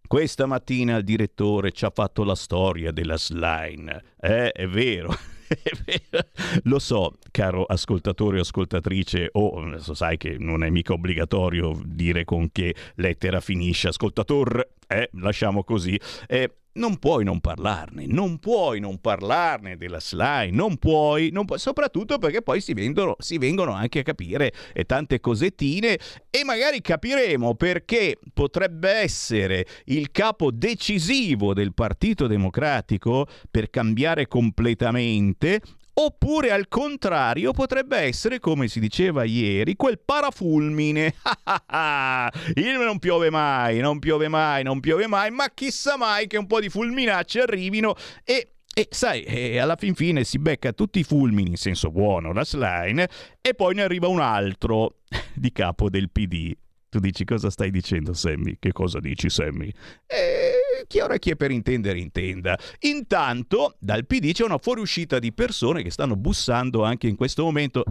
Questa mattina il direttore ci ha fatto la storia della slime. Eh, è vero. *laughs* Lo so, caro ascoltatore o ascoltatrice, o adesso sai che non è mica obbligatorio dire con che lettera finisce ascoltatore, eh, lasciamo così. Eh, non puoi non parlarne, non puoi non parlarne della slime, non puoi, non puoi soprattutto perché poi si, vendono, si vengono anche a capire e tante cosettine e magari capiremo perché potrebbe essere il capo decisivo del Partito Democratico per cambiare completamente Oppure al contrario potrebbe essere, come si diceva ieri, quel parafulmine. *laughs* Il non piove mai, non piove mai, non piove mai, ma chissà mai che un po' di fulminacce arrivino e e sai, e alla fin fine si becca tutti i fulmini in senso buono, la slime, e poi ne arriva un altro *laughs* di capo del PD. Tu dici cosa stai dicendo, Sammy? Che cosa dici, Sammy? E chi ora chi è per intendere intenda. Intanto dal PD c'è una fuoriuscita di persone che stanno bussando anche in questo momento.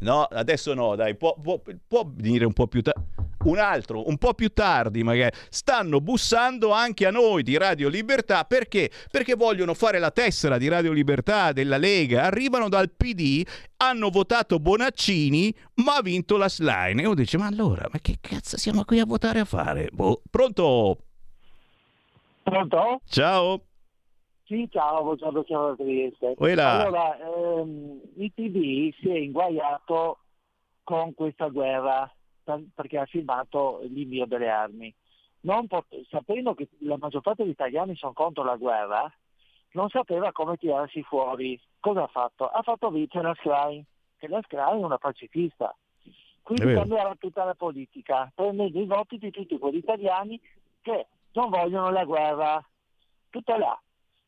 No, adesso no, dai, può, può, può venire un po' più tardi. Un altro, un po' più tardi magari, stanno bussando anche a noi di Radio Libertà perché? Perché vogliono fare la tessera di Radio Libertà della Lega, arrivano dal PD, hanno votato Bonaccini, ma ha vinto la slime. E uno dice, ma allora, ma che cazzo siamo qui a votare a fare? Boh. Pronto? Pronto? Ciao. Sì, ciao, buongiorno, chiamo da Trieste. Uela. Allora, ehm, il PD si è inguaiato con questa guerra perché ha firmato l'invio delle armi. Pot- sapendo che la maggior parte degli italiani sono contro la guerra, non sapeva come tirarsi fuori. Cosa ha fatto? Ha fatto vincere la Schlein, che la Schlein è una pacifista. Quindi cambierà tutta la politica, prendendo i voti di tutti quegli italiani che non vogliono la guerra. Tutto là.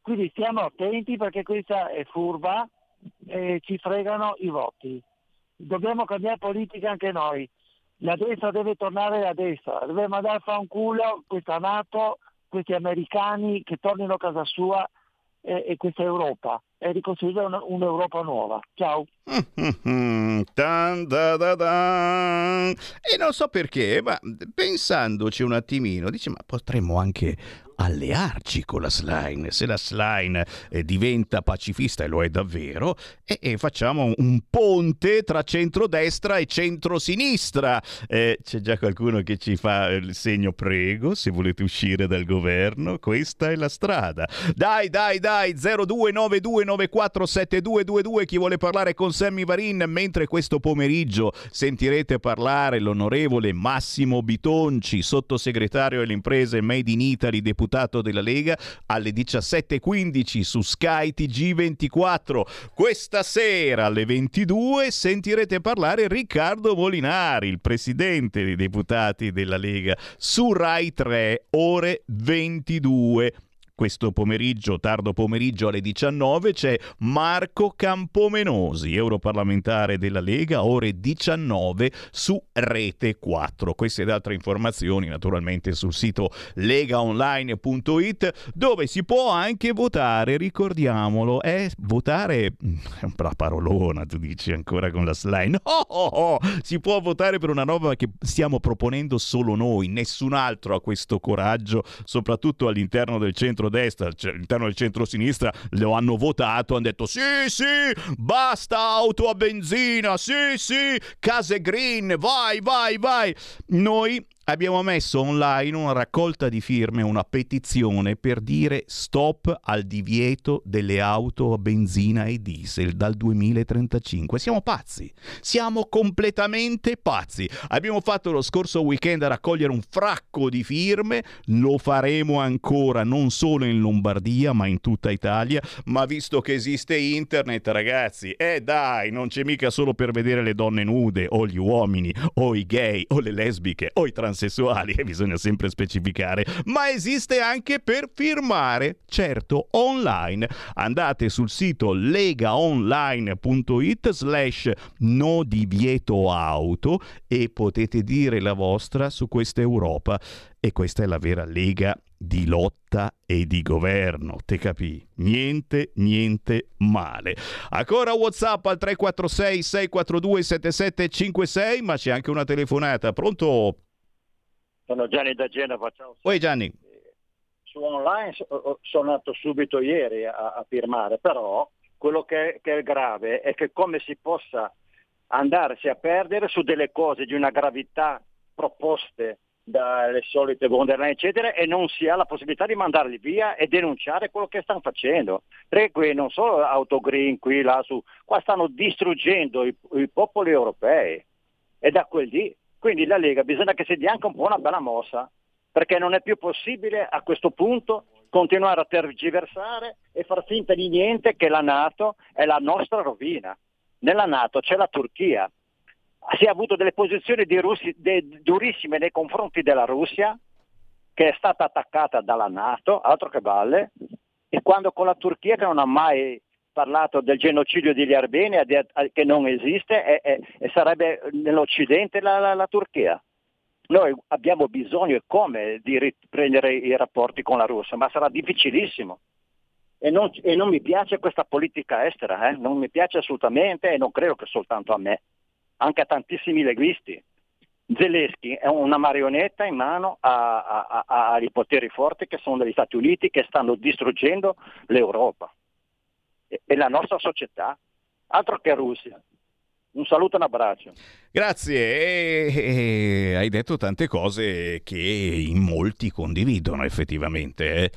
Quindi stiamo attenti perché questa è furba e ci fregano i voti. Dobbiamo cambiare politica anche noi. La destra deve tornare a destra, deve mandare a fare un culo questa Nato, questi americani che tornino a casa sua e, e questa Europa e ricostruire un'Europa nuova. Ciao. *laughs* e non so perché, ma pensandoci un attimino, dice ma potremmo anche allearci con la Slime. Se la Slime eh, diventa pacifista, e lo è davvero, e, e facciamo un ponte tra centrodestra e centrosinistra. Eh, c'è già qualcuno che ci fa il segno prego, se volete uscire dal governo, questa è la strada. Dai, dai, dai, 0292947222, chi vuole parlare con Sammy Varin, mentre questo pomeriggio sentirete parlare l'onorevole Massimo Bitonci, sottosegretario alle imprese Made in Italy, deputato della Lega alle 17.15 su Sky TG24. Questa sera alle 22 sentirete parlare Riccardo Molinari, il presidente dei deputati della Lega, su Rai 3, ore 22 questo pomeriggio, tardo pomeriggio alle 19, c'è Marco Campomenosi, europarlamentare della Lega, ore 19 su Rete 4. Queste ed altre informazioni naturalmente sul sito legaonline.it dove si può anche votare, ricordiamolo, eh, votare è una parolona, tu dici ancora con la slide. No, oh, oh, si può votare per una norma che stiamo proponendo solo noi, nessun altro ha questo coraggio, soprattutto all'interno del centro centrodestra, cioè, all'interno del centro-sinistra lo hanno votato, hanno detto sì, sì, basta auto a benzina, sì, sì, case green, vai, vai, vai. Noi abbiamo messo online una raccolta di firme, una petizione per dire stop al divieto delle auto a benzina e diesel dal 2035. Siamo pazzi, siamo completamente pazzi. Abbiamo fatto lo scorso weekend a raccogliere un fracco di firme, lo faremo ancora non solo in Lombardia ma in tutta Italia, ma visto che esiste internet ragazzi, eh dai, non c'è mica solo per vedere le donne nude o gli uomini o i gay o le lesbiche o i trans sessuali, bisogna sempre specificare, ma esiste anche per firmare, certo, online. Andate sul sito legaonline.it slash no divieto auto e potete dire la vostra su questa Europa. E questa è la vera lega di lotta e di governo, te capì? Niente, niente male. Ancora WhatsApp al 346 642 7756, ma c'è anche una telefonata. Pronto? Sono Gianni da Genova, ciao. Oi Gianni. Su online sono andato subito ieri a, a firmare, però quello che, che, è grave è che come si possa andarsi a perdere su delle cose di una gravità proposte dalle solite von der Leyen eccetera e non si ha la possibilità di mandarli via e denunciare quello che stanno facendo perché qui non solo autogreen qui là su qua stanno distruggendo i, i popoli europei e da quel lì quindi la Lega bisogna che si dia anche un po' una bella mossa, perché non è più possibile a questo punto continuare a tergiversare e far finta di niente che la Nato è la nostra rovina. Nella Nato c'è la Turchia, si è avuto delle posizioni russi, de, durissime nei confronti della Russia, che è stata attaccata dalla Nato, altro che balle, e quando con la Turchia che non ha mai parlato del genocidio degli armeni che non esiste e, e, e sarebbe nell'Occidente la, la, la, Turchia. Noi abbiamo bisogno e come di riprendere i rapporti con la Russia, ma sarà difficilissimo. E non, e non mi piace questa politica estera, eh? non mi piace assolutamente e non credo che soltanto a me, anche a tantissimi leghisti. Zelensky è una marionetta in mano ai poteri forti che sono gli Stati Uniti che stanno distruggendo l'Europa e la nostra società, altro che Russia. Un saluto e un abbraccio. Grazie, e, e, hai detto tante cose che in molti condividono effettivamente. Eh?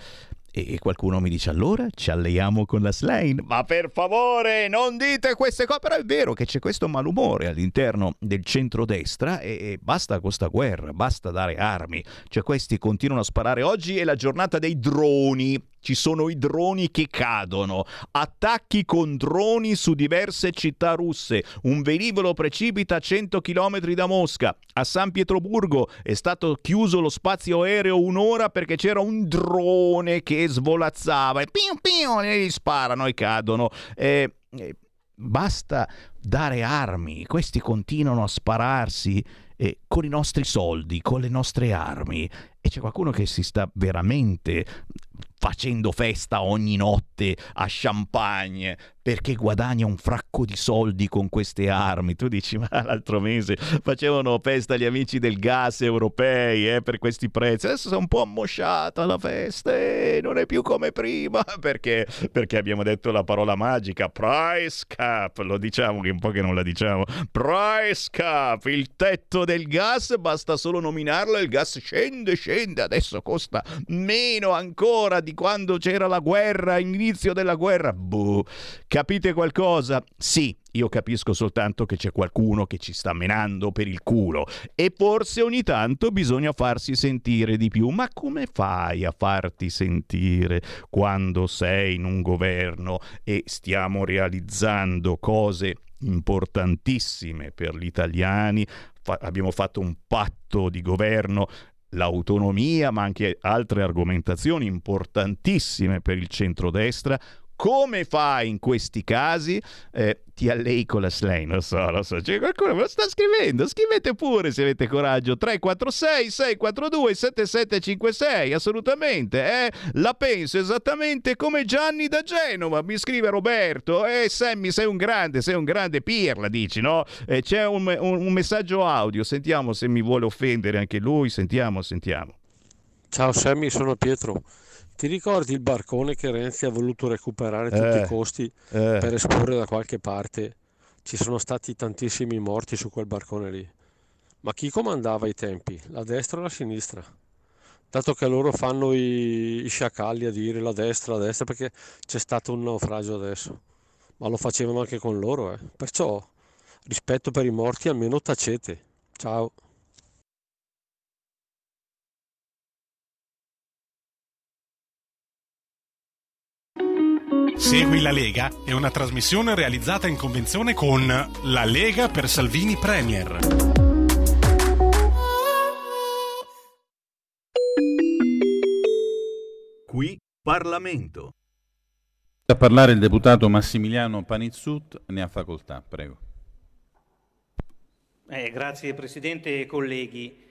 E qualcuno mi dice allora ci alleiamo con la Slane? Ma per favore non dite queste cose, però è vero che c'è questo malumore all'interno del centrodestra e, e basta questa guerra, basta dare armi. Cioè questi continuano a sparare. Oggi è la giornata dei droni ci sono i droni che cadono, attacchi con droni su diverse città russe, un velivolo precipita a 100 km da Mosca, a San Pietroburgo è stato chiuso lo spazio aereo un'ora perché c'era un drone che svolazzava e piu piu e gli sparano e cadono. Eh, eh, basta dare armi, questi continuano a spararsi eh, con i nostri soldi, con le nostre armi. E c'è qualcuno che si sta veramente facendo festa ogni notte a champagne perché guadagna un fracco di soldi con queste armi. Tu dici, ma l'altro mese facevano festa gli amici del gas europei eh, per questi prezzi. Adesso è un po' ammosciata la festa e non è più come prima. *laughs* Perché? Perché abbiamo detto la parola magica, price cap. Lo diciamo che un po' che non la diciamo. Price cap, il tetto del gas, basta solo nominarlo e il gas scende, scende. Adesso costa meno ancora di quando c'era la guerra, inizio della guerra. Boh Capite qualcosa? Sì, io capisco soltanto che c'è qualcuno che ci sta menando per il culo e forse ogni tanto bisogna farsi sentire di più. Ma come fai a farti sentire quando sei in un governo e stiamo realizzando cose importantissime per gli italiani? Fa- abbiamo fatto un patto di governo l'autonomia, ma anche altre argomentazioni importantissime per il centrodestra, come fai in questi casi? Eh, ti allei con la slay, lo so, lo so. C'è qualcuno me lo sta scrivendo. Scrivete pure se avete coraggio. 346 642 7756. Assolutamente. Eh? La penso esattamente come Gianni da Genova. Mi scrive Roberto. Eh, Sammy, sei un grande, sei un grande pirla, dici, no? Eh, c'è un, un, un messaggio audio. Sentiamo se mi vuole offendere anche lui. Sentiamo, sentiamo. Ciao Sammy, sono Pietro. Ti ricordi il barcone che Renzi ha voluto recuperare a tutti Eh, i costi eh. per esporre da qualche parte? Ci sono stati tantissimi morti su quel barcone lì. Ma chi comandava ai tempi? La destra o la sinistra? Dato che loro fanno i, i sciacalli a dire la destra, la destra, perché c'è stato un naufragio adesso. Ma lo facevano anche con loro, eh. Perciò rispetto per i morti almeno tacete. Ciao. Segui la Lega è una trasmissione realizzata in convenzione con La Lega per Salvini Premier. Qui Parlamento. A parlare il deputato Massimiliano Panizzut, ne ha facoltà, prego. Eh, grazie Presidente e colleghi.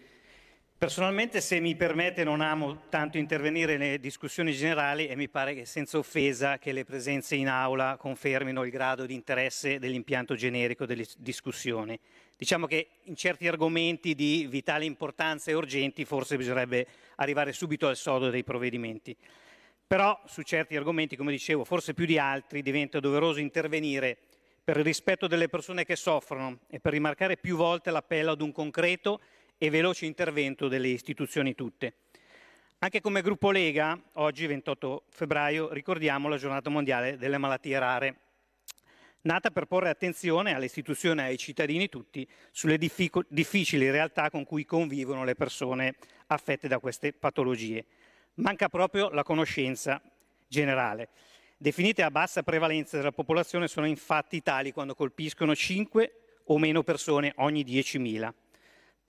Personalmente, se mi permette, non amo tanto intervenire nelle discussioni generali e mi pare che senza offesa che le presenze in aula confermino il grado di interesse dell'impianto generico delle discussioni. Diciamo che in certi argomenti di vitale importanza e urgenti forse bisognerebbe arrivare subito al sodo dei provvedimenti. Però su certi argomenti, come dicevo, forse più di altri, diventa doveroso intervenire per il rispetto delle persone che soffrono e per rimarcare più volte l'appello ad un concreto e veloce intervento delle istituzioni tutte. Anche come gruppo Lega, oggi 28 febbraio, ricordiamo la giornata mondiale delle malattie rare, nata per porre attenzione alle istituzioni e ai cittadini tutti sulle diffico- difficili realtà con cui convivono le persone affette da queste patologie. Manca proprio la conoscenza generale. Definite a bassa prevalenza della popolazione sono infatti tali quando colpiscono 5 o meno persone ogni 10.000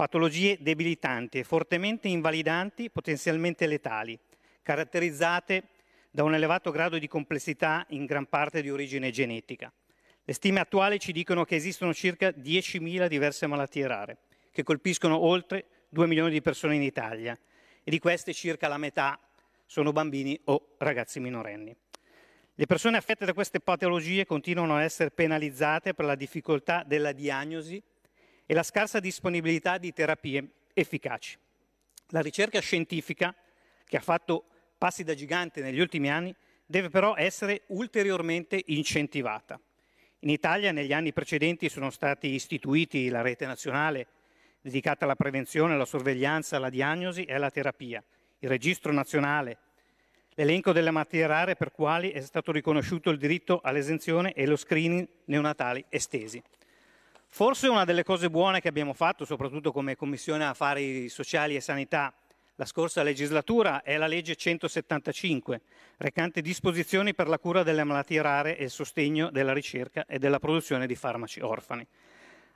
patologie debilitanti fortemente invalidanti, potenzialmente letali, caratterizzate da un elevato grado di complessità in gran parte di origine genetica. Le stime attuali ci dicono che esistono circa 10.000 diverse malattie rare, che colpiscono oltre 2 milioni di persone in Italia e di queste circa la metà sono bambini o ragazzi minorenni. Le persone affette da queste patologie continuano a essere penalizzate per la difficoltà della diagnosi e la scarsa disponibilità di terapie efficaci. La ricerca scientifica, che ha fatto passi da gigante negli ultimi anni, deve però essere ulteriormente incentivata. In Italia negli anni precedenti sono stati istituiti la rete nazionale dedicata alla prevenzione, alla sorveglianza, alla diagnosi e alla terapia, il registro nazionale, l'elenco delle malattie rare per quali è stato riconosciuto il diritto all'esenzione e lo screening neonatali estesi. Forse una delle cose buone che abbiamo fatto, soprattutto come Commissione Affari Sociali e Sanità, la scorsa legislatura è la legge 175, recante disposizioni per la cura delle malattie rare e il sostegno della ricerca e della produzione di farmaci orfani.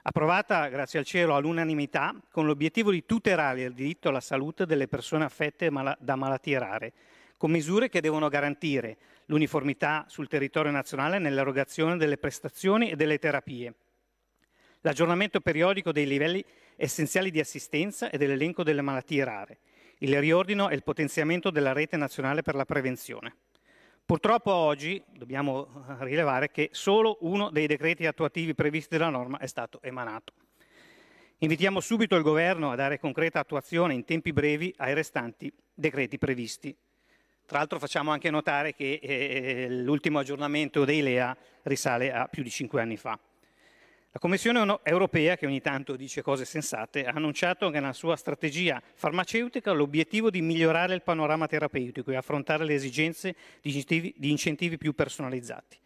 Approvata, grazie al cielo, all'unanimità, con l'obiettivo di tutelare il diritto alla salute delle persone affette da malattie rare, con misure che devono garantire l'uniformità sul territorio nazionale nell'erogazione delle prestazioni e delle terapie, l'aggiornamento periodico dei livelli essenziali di assistenza e dell'elenco delle malattie rare, il riordino e il potenziamento della rete nazionale per la prevenzione. Purtroppo oggi dobbiamo eh, rilevare che solo uno dei decreti attuativi previsti dalla norma è stato emanato. Invitiamo subito il Governo a dare concreta attuazione in tempi brevi ai restanti decreti previsti. Tra l'altro facciamo anche notare che eh, l'ultimo aggiornamento dei LEA risale a più di cinque anni fa. La Commissione europea, che ogni tanto dice cose sensate, ha annunciato che nella sua strategia farmaceutica l'obiettivo di migliorare il panorama terapeutico e affrontare le esigenze di incentivi, più personalizzati.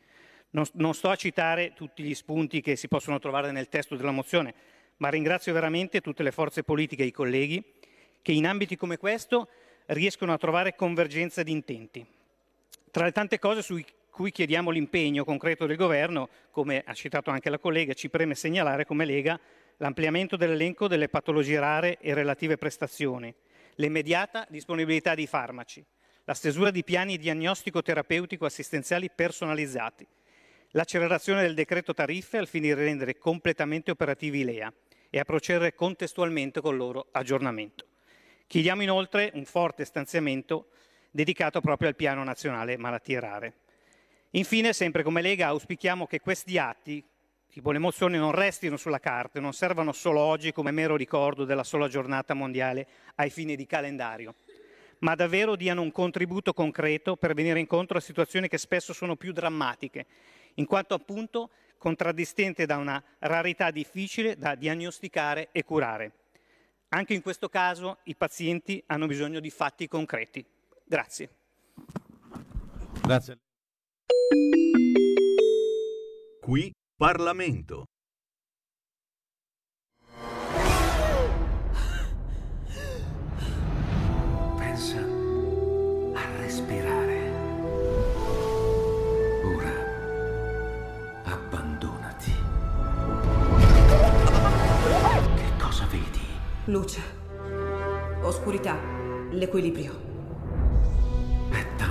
Non, non, sto a citare tutti gli spunti che si possono trovare nel testo della mozione, ma ringrazio veramente tutte le forze politiche e i colleghi che in ambiti come questo riescono a trovare convergenza di intenti. Tra le tante cose sui cui chiediamo l'impegno concreto del Governo, come ha citato anche la collega, ci preme segnalare come Lega l'ampliamento dell'elenco delle patologie rare e relative prestazioni, l'immediata disponibilità di farmaci, la stesura di piani diagnostico-terapeutico assistenziali personalizzati, l'accelerazione del decreto tariffe al fine di rendere completamente operativi i LEA e a procedere contestualmente con il loro aggiornamento. Chiediamo inoltre un forte stanziamento dedicato proprio al Piano Nazionale Malattie Rare. Infine, sempre come Lega, auspichiamo che questi atti, tipo le mozioni, non restino sulla carta, non servano solo oggi come mero ricordo della sola giornata mondiale ai fini di calendario, ma davvero diano un contributo concreto per venire incontro a situazioni che spesso sono più drammatiche, in quanto appunto contraddistinte da una rarità difficile da diagnosticare e curare. Anche in questo caso i pazienti hanno bisogno di fatti concreti. Grazie. Grazie. Qui Parlamento. Pensa a respirare. Ora abbandonati. Che cosa vedi? Luce. Oscurità. L'equilibrio. È tanto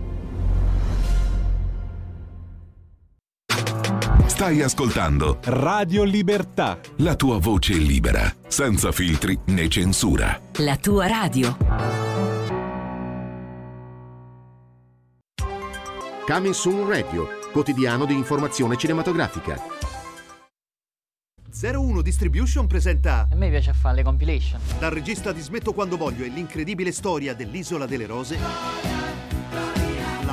Stai ascoltando Radio Libertà. La tua voce libera, senza filtri né censura. La tua radio. Coming Soon Radio, quotidiano di informazione cinematografica. 01 Distribution presenta A me piace fare le compilation. Dal regista di Smetto quando voglio e l'incredibile storia dell'Isola delle Rose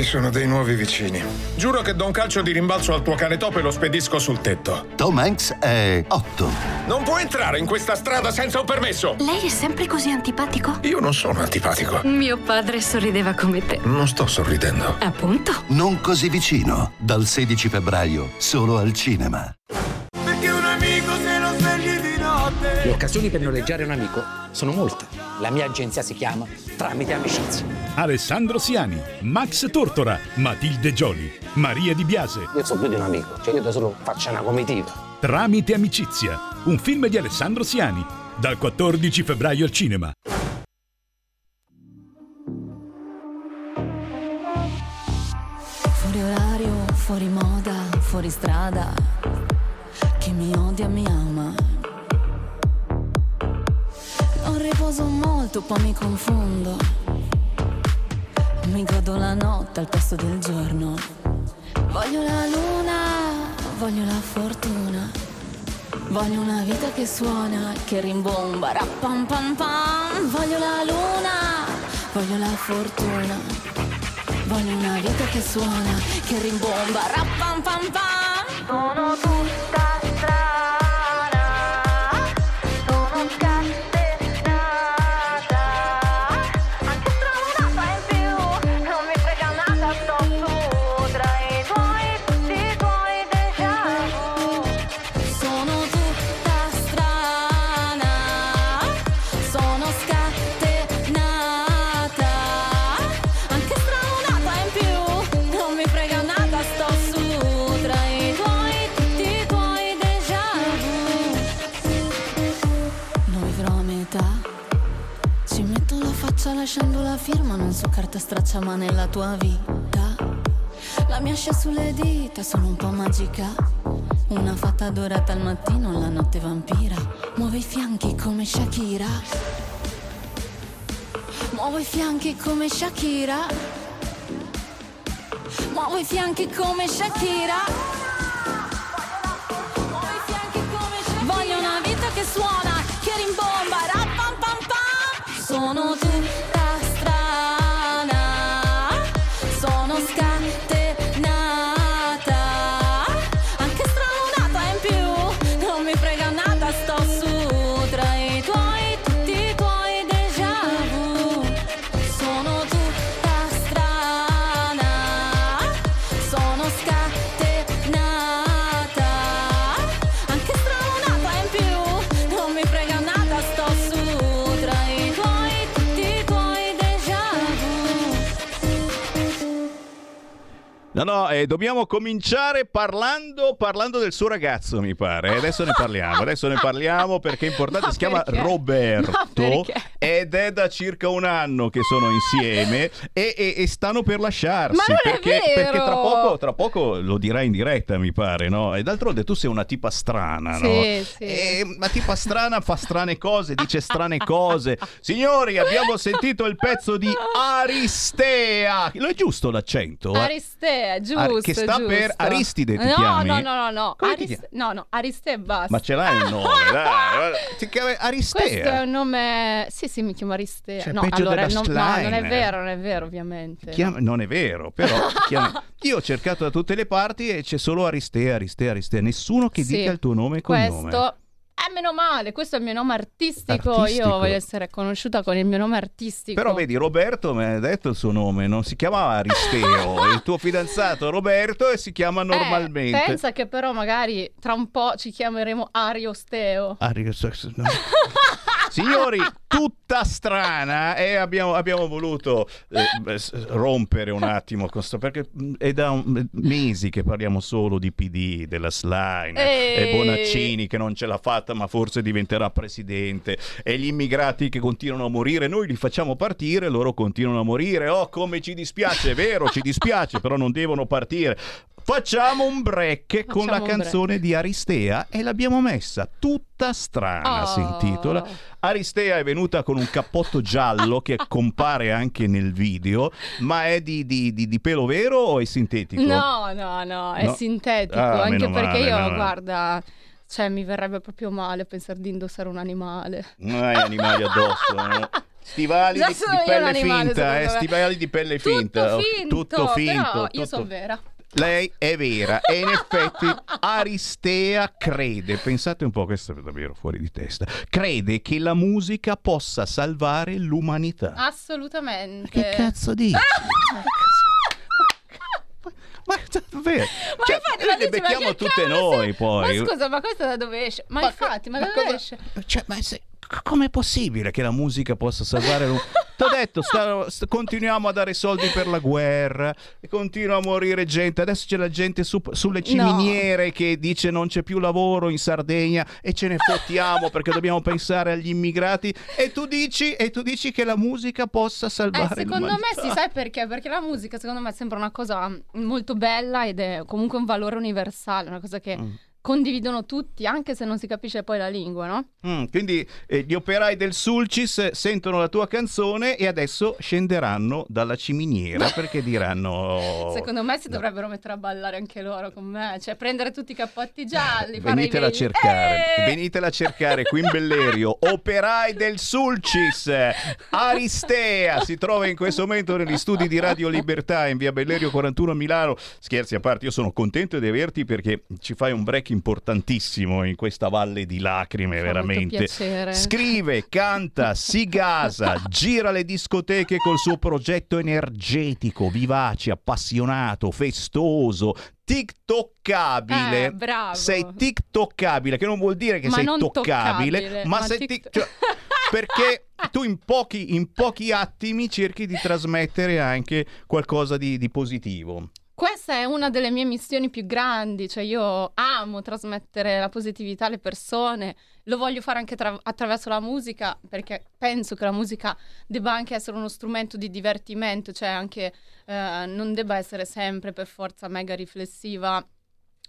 Ci sono dei nuovi vicini. Giuro che do un calcio di rimbalzo al tuo cane top e lo spedisco sul tetto. Tom Hanks è 8. Non può entrare in questa strada senza un permesso. Lei è sempre così antipatico? Io non sono antipatico. Mio padre sorrideva come te. Non sto sorridendo. Appunto. Non così vicino. Dal 16 febbraio, solo al cinema. Perché un amico se lo svegli di notte. Le occasioni per noleggiare un amico sono molte. La mia agenzia si chiama Tramite Amicizia. Alessandro Siani, Max Tortora, Matilde Gioli, Maria Di Biase. Io sono più di un amico, cioè io da solo faccio una comitiva. Tramite Amicizia, un film di Alessandro Siani, dal 14 febbraio al cinema. Fuori orario, fuori moda, fuori strada. Chi mi odia mi ama non riposo molto, poi mi confondo. Mi godo la notte al posto del giorno. Voglio la luna, voglio la fortuna. Voglio una vita che suona, che rimbomba, rappam pam pam. Voglio la luna, voglio la fortuna. Voglio una vita che suona, che rimbomba, rappam pam pam. Sono tutta lasciando la firma, non so carta straccia ma nella tua vita. La mia scia sulle dita, sono un po' magica. Una fatta dorata al mattino, la notte vampira. Muove i fianchi come Shakira. Muovo i fianchi come Shakira. Muovo i fianchi come Shakira. Muovo i fianchi come Shakira. Voglio una vita che suona, che rimbomba, rappam pam pam. Sono tutta No, no, eh, dobbiamo cominciare parlando, parlando del suo ragazzo, mi pare. Adesso ne parliamo, adesso ne parliamo perché è importante. si chiama perché? Roberto ed è da circa un anno che sono insieme e, e- e stanno per lasciarsi. Perché, perché tra poco, tra poco lo dirai in diretta, mi pare, no? E d'altronde tu sei una tipa strana, no? Sì, sì. E una tipa strana fa strane cose, dice strane cose. Signori, abbiamo sentito il pezzo di Aristea. Lo è giusto l'accento? Aristea, giusto. Ar- che sta giusto. per Aristide, ti no, chiami? No, no, no, no. Come ti Aris- no, no, Aristea e basta. Ma ce l'hai il nome, *laughs* dai. Ti chiami Aristea. Questo è un nome. Sì, sì, mi chiamo Aristea. Cioè, no, peggio allora, della no, no, non è vero, non è vero, ovviamente. Chiama- Non è vero, però ti *laughs* chiami- io ho cercato da tutte le parti e c'è solo Aristea, Aristea, Aristea. Nessuno che Sì. dica il tuo nome e cognome. Questo. Eh, meno male, questo è il mio nome artistico. Artistico. Io voglio essere conosciuta con il mio nome artistico. Però vedi, Roberto mi ha detto il suo nome, non si chiamava Aristeo, *laughs* il tuo fidanzato Roberto e si chiama Eh, normalmente. pensa che però magari tra un po' ci chiameremo Ariosteo. Ari- no. *laughs* *laughs* Signori, tutta strana e abbiamo, abbiamo voluto eh, rompere un attimo con sto perché mh, è da un- mesi che parliamo solo di PD, della Slime Ehi. e Bonaccini che non ce l'ha fatta ma forse diventerà presidente e gli immigrati che continuano a morire, noi li facciamo partire, loro continuano a morire. Oh, come ci dispiace, è vero, ci dispiace, però non devono partire. Facciamo un break con Facciamo la un break. canzone di Aristea e l'abbiamo messa tutta strana, si Oh. intitola. Aristea è venuta con un cappotto giallo che *laughs* compare anche nel video, ma è di, di- di- di pelo vero o è sintetico? No, no, no, è No? sintetico. Ah, anche perché male, io, guarda, cioè mi verrebbe proprio male pensare di indossare un animale. Non hai animali addosso. no? *laughs* Stivali Già di, di io pelle animale, finta, eh, stivali di pelle Tutto finta. oh, finto, tutto finto. però io tutto- sono vera. Lei è vera e in effetti Aristea crede, pensate un po', questo è davvero fuori di testa, crede che la musica possa salvare l'umanità. Assolutamente. Che cazzo dici? Ma davvero? Ma Cioè, infatti, noi ma le dici, ma becchiamo che tutte cazzo? noi poi. Ma scusa, ma questo da dove esce? Ma, infatti, ma da ma dove cosa- esce? Cioè, ma se- com'è possibile che la musica possa salvare l'umanità? Ti ho detto, sta- sta- continuiamo a dare soldi per la guerra, e continua a morire gente. Adesso c'è la gente su- sulle ciminiere che dice non c'è più lavoro in Sardegna e ce ne fottiamo *laughs* perché dobbiamo pensare agli immigrati. E tu dici, e tu dici che la musica possa Eh, salvare secondo me l'umanità. si sai perché? Perché la musica secondo me sembra una cosa molto bella ed è comunque un valore universale, una cosa che Mm. Condividono tutti, anche se non si capisce poi la lingua, no? Mm, quindi eh, gli operai del Sulcis sentono la tua canzone e adesso scenderanno dalla ciminiera *laughs* perché diranno... Secondo me si dovrebbero mettere a ballare anche loro con me, cioè prendere tutti i cappotti gialli, Venitela a cercare, Eh! venitela a cercare qui in *laughs* Bellerio. Operai del Sulcis, Aristea si trova in questo momento negli studi di Radio Libertà in via Bellerio 41 a Milano. Scherzi a parte, io sono contento di averti perché ci fai un break importantissimo in questa valle di lacrime, veramente. Scrive, canta, si gasa, *laughs* gira le discoteche col suo progetto energetico, vivace, appassionato, festoso, tiktokkabile. Eh, bravo. Sei tiktokkabile, che non vuol dire che Ma sei toccabile, toccabile, ma, ma sei tic- cioè, *laughs* perché tu in pochi, in pochi attimi cerchi di trasmettere anche qualcosa di, di positivo. Questa è una delle mie missioni più grandi, cioè io amo trasmettere la positività alle persone, lo voglio fare anche tra- attraverso la musica perché penso che la musica debba anche essere uno strumento di divertimento, cioè anche eh, non debba essere sempre per forza mega riflessiva,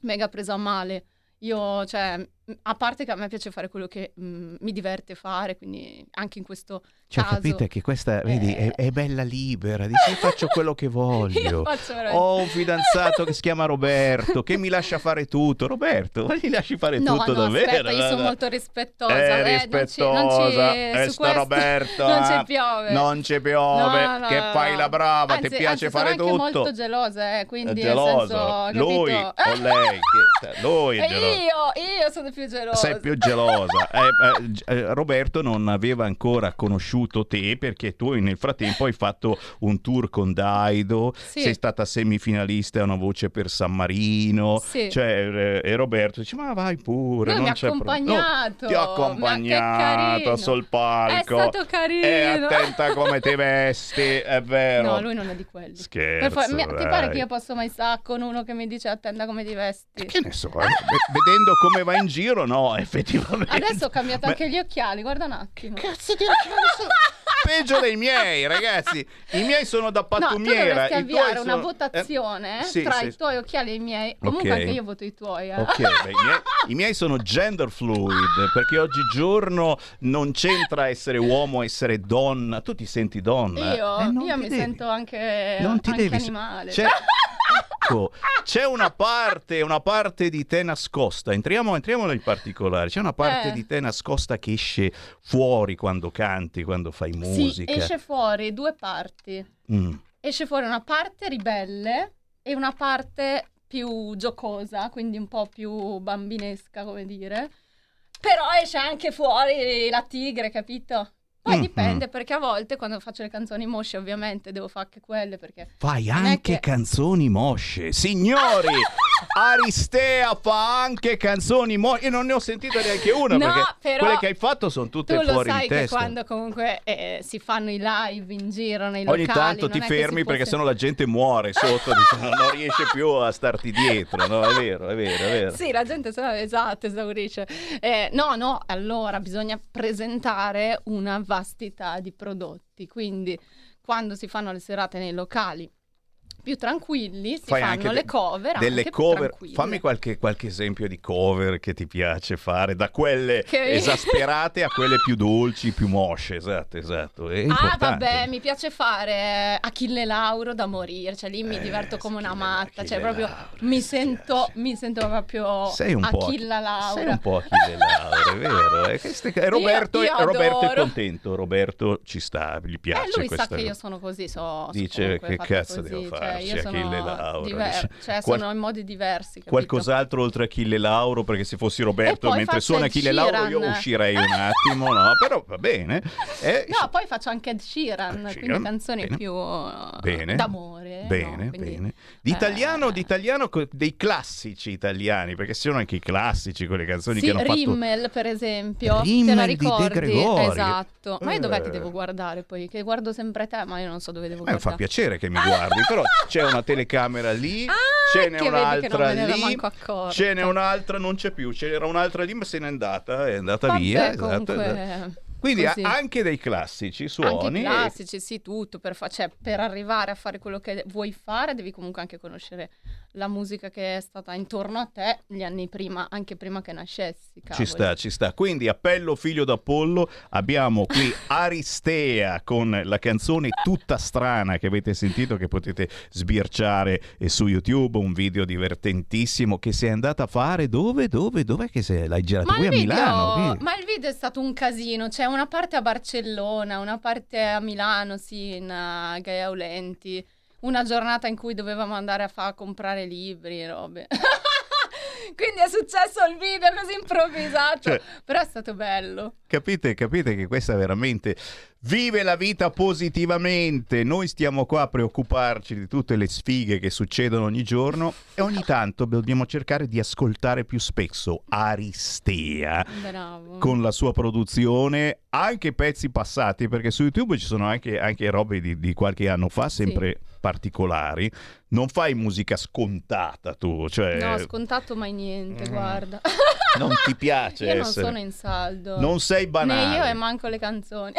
mega presa a male. Io, cioè, a parte che a me piace fare quello che mm, mi diverte fare, quindi anche in questo Cioè, caso... capite che questa, vedi, è, è bella libera, dice faccio quello che *laughs* voglio. Veramente- Ho un fidanzato che si chiama Roberto, che mi lascia fare tutto. Roberto, ma gli lasci fare No, tutto no, davvero? aspetta, io No, sono no. molto rispettosa. È eh, non ci- rispettosa, non ci, e su sta questo Roberto, *laughs* non eh? ci piove. Non ci piove, No, no, che fai la brava, Anzi- ti piace anzi, fare sono anche tutto. molto gelosa, eh, quindi È nel geloso. senso, lui o lei? *laughs* Che- cioè, lui è geloso. io, io sono più gelosa. Sei più gelosa. *laughs* Eh, eh, eh, Roberto non aveva ancora conosciuto te perché tu nel frattempo hai fatto un tour con Daido, Sì. sei stata semifinalista a una voce per San Marino. Sì. Cioè, eh, e Roberto dice: Ma vai pure. Non mi ha c'è problema." accompagnato. No, ti che accompagnato sul palco. È stato carino. E attenta come ti vesti, è vero. No, lui non è di quelli. Scherzo, fa- mi- ti pare che io posso mai stare con uno che mi dice attenda come ti vesti? Che ne so, eh, ve- vedendo come va in giro, no, *laughs* effettivamente. Adesso ho cambiato anche gli occhiali, guarda un attimo. Cazzo di *laughs* peggio dei miei, ragazzi. I miei sono da No, tu pattumiera. dovresti i tuoi avviare una sono- votazione Eh, sì, tra sì. i tuoi occhiali e i miei. Comunque Ok. anche io voto i tuoi. eh. Ok, beh, i, miei, i miei sono gender fluid perché oggigiorno non c'entra essere uomo, essere donna. Tu ti senti donna? Io, Eh, io mi devi. sento anche, Non ti anche devi- animale. C'è, *laughs* ecco, c'è una parte, una parte di te nascosta. Entriamo, entriamo nel particolare. C'è una parte Eh. di te nascosta che esce fuori quando canti, quando fai Sì, musica. esce fuori due parti. Mm. Esce fuori una parte ribelle e una parte più giocosa, quindi un po' più bambinesca, come dire. Però esce anche fuori la tigre, capito? Poi Mhm. dipende, perché a volte quando faccio le canzoni mosce, ovviamente devo fare anche quelle, perché... Fai anche che- canzoni mosce. Signori, *laughs* Aristea fa anche canzoni mosce. Io non ne ho sentita neanche una No, perché però quelle che hai fatto sono tutte Tu lo fuori sai di che testa. quando comunque eh, si fanno i live in giro nei Ogni locali... tanto non ti che fermi perché sen- sennò la gente muore sotto, *laughs* dice, no, non riesce più a starti dietro. No, è vero, è vero, è vero. Sì, la gente esatto, esaurisce. Eh, no, no, allora bisogna presentare una vastità di prodotti, quindi quando si fanno le serate nei locali più tranquilli si Fai fanno le cover delle cover. Fammi qualche, qualche esempio di cover che ti piace fare, da quelle Che- *laughs* esasperate a quelle più dolci, più mosce. Esatto, esatto. È Ah, importante. vabbè, mi piace fare Achille Lauro da morire, cioè lì mi diverto come una matta, cioè proprio mi sento, mi sento proprio Sei un po' Achille Lauro. Sei un po' Achille Lauro, è vero. eh, queste- e *laughs* Roberto, io e Roberto è contento, Roberto ci sta, gli piace Eh, lui sa che io sono così, so, Dice che cazzo così, devo cioè, farci, io sono Achille Lauro. diver- cioè Qual- sono in modi diversi, capito? Qualcos'altro oltre a Achille Lauro, perché se fossi Roberto mentre suona Achille Lauro io Sheeran. uscirei un attimo, no? Però va bene. Eh, No, poi faccio anche Ed Sheeran, quindi Sheeran, canzoni bene. più Bene. d'amore. Bene, no? Quindi- bene. Di italiano, di italiano, co- dei classici italiani, perché ci sono anche i classici, quelle canzoni Sì, che hanno fatto... Rimmel per esempio, te Rimmel la di De ricordi? Gregori. Esatto. Ma io dov'è che Eh. devo guardare poi? Che guardo sempre te, ma io non so dove devo me guardare. fa piacere che mi guardi, però *laughs* c'è una telecamera lì, ce n'è Ah, che non un'altra lì, ce n'è un'altra, non c'è più, ce n'era un'altra lì, ma se n'è andata, è andata Vabbè, via. comunque, esatto. Quindi così. anche dei classici Anche suoni. i e- classici, sì, tutto. Per, fa- cioè, per arrivare a fare quello che vuoi fare, devi comunque anche conoscere la musica che è stata intorno a te gli anni prima, anche prima che nascessi. Ci cavoli. sta, ci sta. Quindi appello figlio d'Apollo, abbiamo qui *laughs* Aristea con la canzone tutta strana che avete sentito che potete sbirciare eh, su YouTube, un video divertentissimo che sei andata a fare dove? Dove? Dov'è che sei? L'hai girato Ma qui a video, Milano? Qui? ma il video è stato un casino, c'è una parte a Barcellona, una parte a Milano, sì, in uh, Gaia Aulenti, una giornata in cui dovevamo andare a far comprare libri e robe. *laughs* Quindi è successo il video così improvvisato, Cioè- però è stato bello. Capite, capite che questa veramente vive la vita positivamente. Noi stiamo qua a preoccuparci di tutte le sfighe che succedono ogni giorno e ogni tanto dobbiamo cercare di ascoltare più spesso Aristea Bravo. con la sua produzione, anche pezzi passati, perché su YouTube ci sono anche, anche robe di, di qualche anno fa, sempre particolari. Non fai musica scontata tu, cioè No, scontato mai niente, guarda. non ti piace *laughs* Io non essere... sono in saldo. Non sei banale. Né io e manco le canzoni.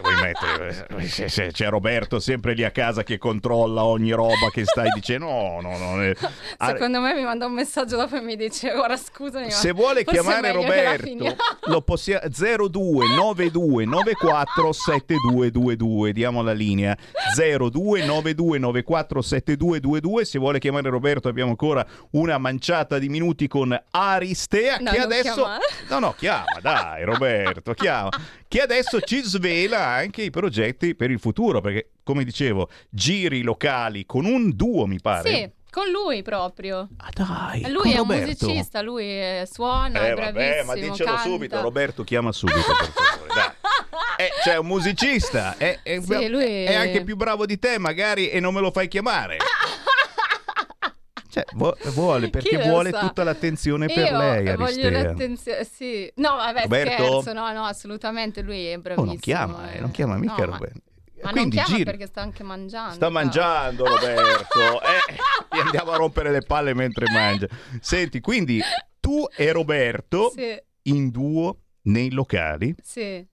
Vuoi mettere- eh, C'è Roberto sempre lì a casa che controlla ogni roba che stai dicendo. No, no, no. eh. Ah, Secondo me mi manda un messaggio dopo e mi dice ora scusami. Se vuole chiamare Roberto, finiamo." lo possiamo 0292 94 7222. Diamo la linea 0292 94 7222. Se vuole chiamare Roberto, abbiamo ancora una manciata di minuti con Aristea. No, che adesso, chiamare. no, no, chiama, dai, Roberto, chiama. Che adesso ci svela anche i progetti per il futuro. Perché, come dicevo, giri locali con un duo, mi pare. Sì, con lui proprio. Ah, dai, Lui è un Roberto? musicista, lui eh, suona, Eh è vabbè, bravissimo, ma dicelo canta. subito, Roberto chiama subito per favore, dai. Eh, c'è un musicista, è, è- Sì, è anche più bravo di te magari e non me lo fai chiamare. Cioè, vu- vuole, perché vuole sa? tutta l'attenzione per Io lei, voglio Aristea. l'attenzione, sì. No, vabbè, Roberto? scherzo, no, no, assolutamente, lui è Oh, bravissimo. non chiama, eh, non chiama No, mica ma- Roberto. Ma non Quindi chiama giri. perché sta anche mangiando. Sta mangiando Roberto, eh, gli andiamo a rompere le palle mentre mangia. Senti, quindi tu e Roberto Sì, in duo nei locali sì.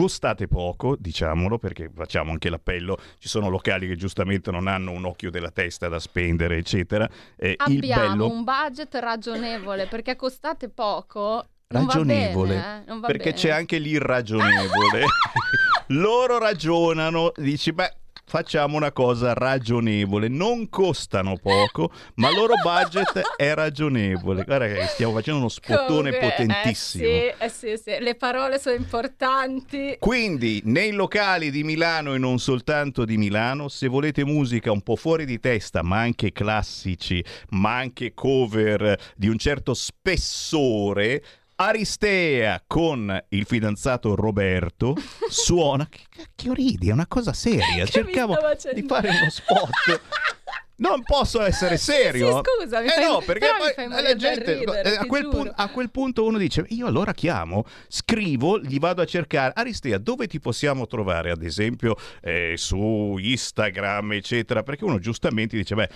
Costate poco, diciamolo, perché facciamo anche l'appello. Ci sono locali che giustamente non hanno un occhio della testa da spendere, eccetera. Eh, il Abbiamo bello un budget ragionevole perché costate poco. Non va ragionevole, bene, eh, non va perché bene. c'è anche l'irragionevole. *laughs* Loro ragionano, dici, beh, facciamo una cosa ragionevole. Non costano poco, ma il loro budget è ragionevole. Guarda che stiamo facendo uno spottone Comunque, potentissimo. Eh sì, eh sì, sì, le parole sono importanti. Quindi, nei locali di Milano e non soltanto di Milano, se volete musica un po' fuori di testa, ma anche classici, ma anche cover di un certo spessore, Aristea con il fidanzato Roberto suona. Che cacchio ridi? È una cosa seria. *laughs* Che Cercavo di fare uno spot. Non posso essere serio. Sì, scusa, mi eh fai- no, perché poi la gente ridere, eh, a, quel punto, a quel punto uno dice: Io allora chiamo, scrivo, gli vado a cercare. Aristea, dove ti possiamo trovare? Ad esempio eh, su Instagram, eccetera. Perché uno giustamente dice: Beh.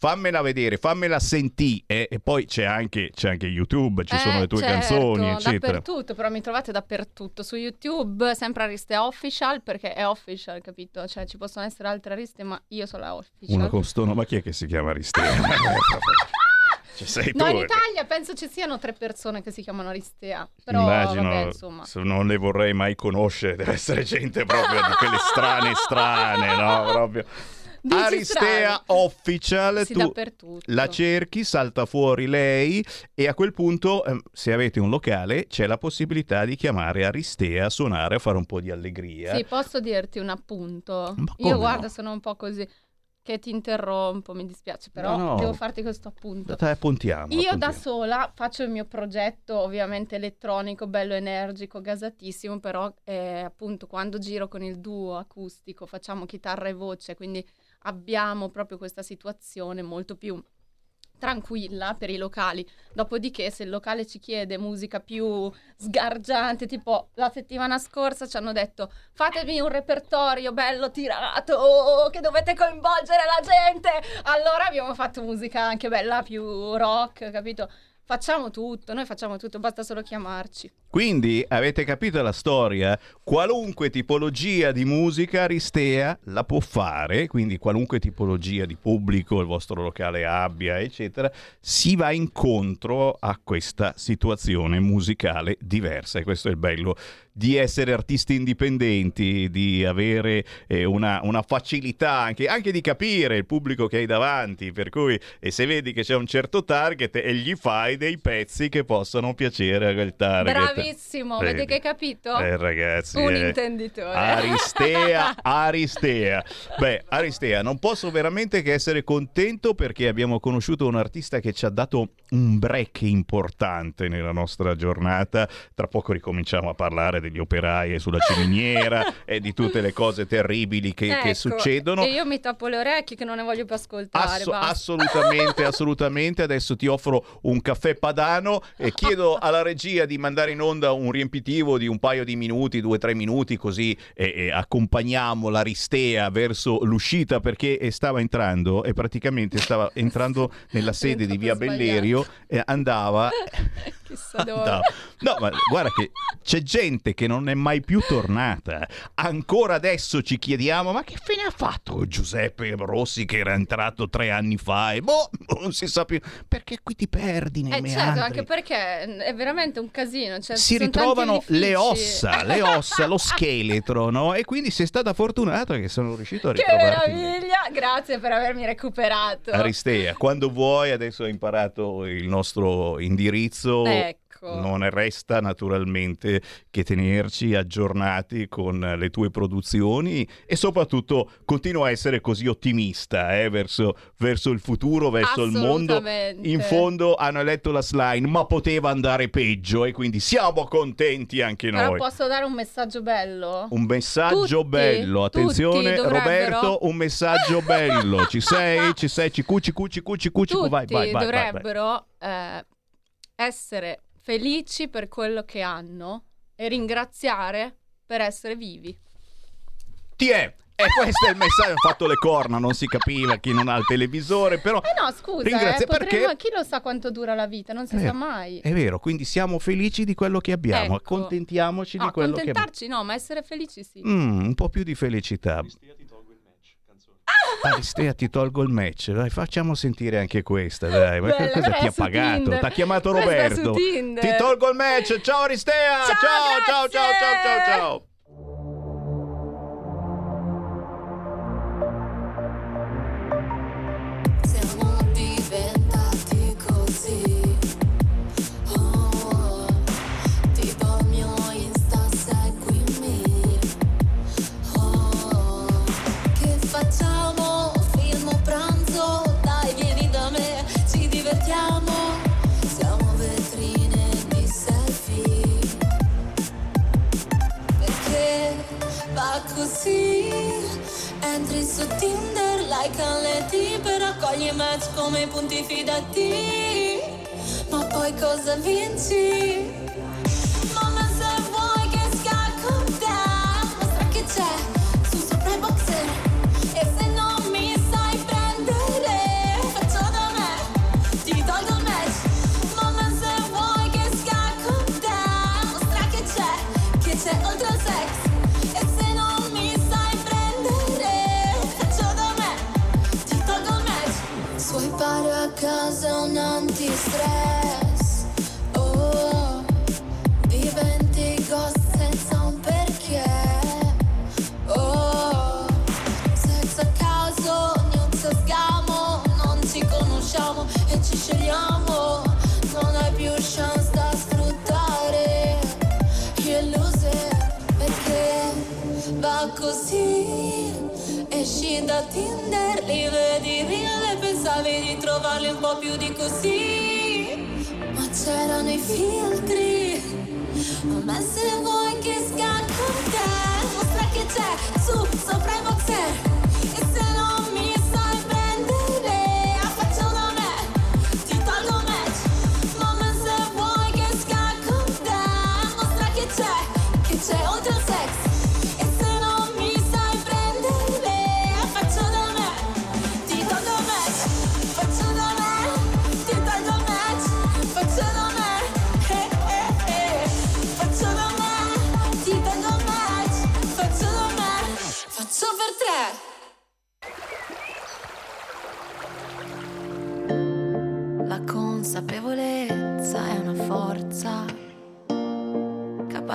Fammela vedere, fammela sentire e, e poi c'è anche, c'è anche YouTube, ci sono Eh, le tue certo, canzoni, eccetera. Dappertutto, però mi trovate dappertutto. Su YouTube, sempre Aristea Official, perché è official, capito? Cioè, ci possono essere altre Ariste, ma io sono la official. Uno con sto nome, ma chi è che si chiama tu. *laughs* *laughs* No, in. Italia penso ci siano tre persone che si chiamano Aristea. Però, Immagino, vabbè, insomma. se non le vorrei mai conoscere, deve essere gente proprio di quelle strane strane, no? Proprio. Aristea. Official, Sì, tu la cerchi, salta fuori lei e a quel punto, ehm, se avete un locale, c'è la possibilità di chiamare Aristea a suonare, a fare un po' di allegria. Sì, posso dirti un appunto? Io guarda, no? sono un po' così che ti interrompo, mi dispiace, però No, no. devo farti questo appunto. Dai, appuntiamo. Io da appuntiamo. sola faccio il mio progetto, ovviamente elettronico, bello energico, gasatissimo, però eh, appunto quando giro con il duo acustico facciamo chitarra e voce, quindi abbiamo proprio questa situazione molto più tranquilla per i locali. Dopodiché, se il locale ci chiede musica più sgargiante, tipo la settimana scorsa ci hanno detto fatemi un repertorio bello tirato che dovete coinvolgere la gente. Allora abbiamo fatto musica anche bella più rock, capito? Facciamo tutto, noi facciamo tutto, basta solo chiamarci. Quindi avete capito la storia? Qualunque tipologia di musica Aristea la può fare, quindi qualunque tipologia di pubblico il vostro locale abbia, eccetera, si va incontro a questa situazione musicale diversa e questo è il bello di essere artisti indipendenti, di avere eh, una, una, facilità anche, anche, di capire il pubblico che hai davanti, per cui e se vedi che c'è un certo target e gli fai dei pezzi che possano piacere a quel target. Bravissimo, Vedi? vedi che hai capito? Eh ragazzi, Un eh. intenditore. Aristea, *laughs* Aristea. Beh, Aristea, non posso veramente che essere contento perché abbiamo conosciuto un artista che ci ha dato un break importante nella nostra giornata. Tra poco ricominciamo a parlare degli operai e sulla ciminiera *laughs* e di tutte le cose terribili che, che Ecco, succedono. E io mi tappo le orecchie che non ne voglio più ascoltare. Asso- assolutamente, *laughs* assolutamente. Adesso ti offro un caffè padano e chiedo alla regia di mandare in onda un riempitivo di un paio di minuti, due o tre minuti, così e, e accompagniamo l'Aristea verso l'uscita perché eh, stava entrando e praticamente stava *laughs* entrando nella sede di Via Bellerio e andava Chissà dove. No, no, ma guarda che c'è gente che non è mai più tornata. Ancora adesso ci chiediamo: ma che fine ha fatto Giuseppe Rossi che era entrato tre anni fa? E boh, non si sa più. Perché qui ti perdi nei Eh meandri. certo, anche perché è veramente un casino. Cioè, si ritrovano le ossa, le *laughs* ossa, lo scheletro, no? E quindi sei stata fortunata che sono riuscito a Che ritrovarti. meraviglia! Grazie per avermi recuperato. Aristea, quando vuoi, adesso hai imparato il nostro indirizzo. Ecco. Non resta naturalmente che tenerci aggiornati con le tue produzioni e soprattutto continua a essere così ottimista eh, verso, verso il futuro, verso il mondo. In fondo hanno eletto la slime, ma poteva andare peggio e quindi siamo contenti anche Però noi. posso dare un messaggio bello? Un messaggio Tutti, bello, attenzione dovrebbero- Roberto, un messaggio *laughs* bello. Ci sei? Ci sei? Cicu, cicu, cicu, cicu, cicu. Tutti Vai, vai, vai, vai, vai. dovrebbero eh, essere felici per quello che hanno e ringraziare per essere vivi. Ti è. E questo è il messaggio. Ho fatto le corna, non si capiva chi non ha il televisore, però. Eh no, scusa, Ringrazia- eh, potremmo- perché- chi lo sa quanto dura la vita, non si È sa mai. È vero, quindi siamo felici di quello che abbiamo, Ecco. accontentiamoci di No, quello che abbiamo. accontentarci no, ma essere felici sì. Mm, un po' più di felicità. Aristea ti tolgo il match, dai, facciamo sentire anche questa, dai. Ma Bella, cosa ti ha pagato? Ti ha chiamato Roberto. Ti tolgo il match. Ciao Aristea. Ciao, ciao, ciao, ciao, ciao, ciao, ciao. Così? Entri su Tinder, like alle tipe, raccogli match come punti fidati. Ma poi cosa vinci? A casa è un antistress. Oh, diventi ghost senza un perché. Oh, sex a caso, news a sgamo, non ci conosciamo e ci scegliamo. Non hai più chance da sfruttare. You lose perché va così. Esci da Tinder, li vedi e pensavi di trovarli un po' più di così. Ma c'erano i filtri. Ma se vuoi che scacco te, mostra che c'è su sopra i boxer.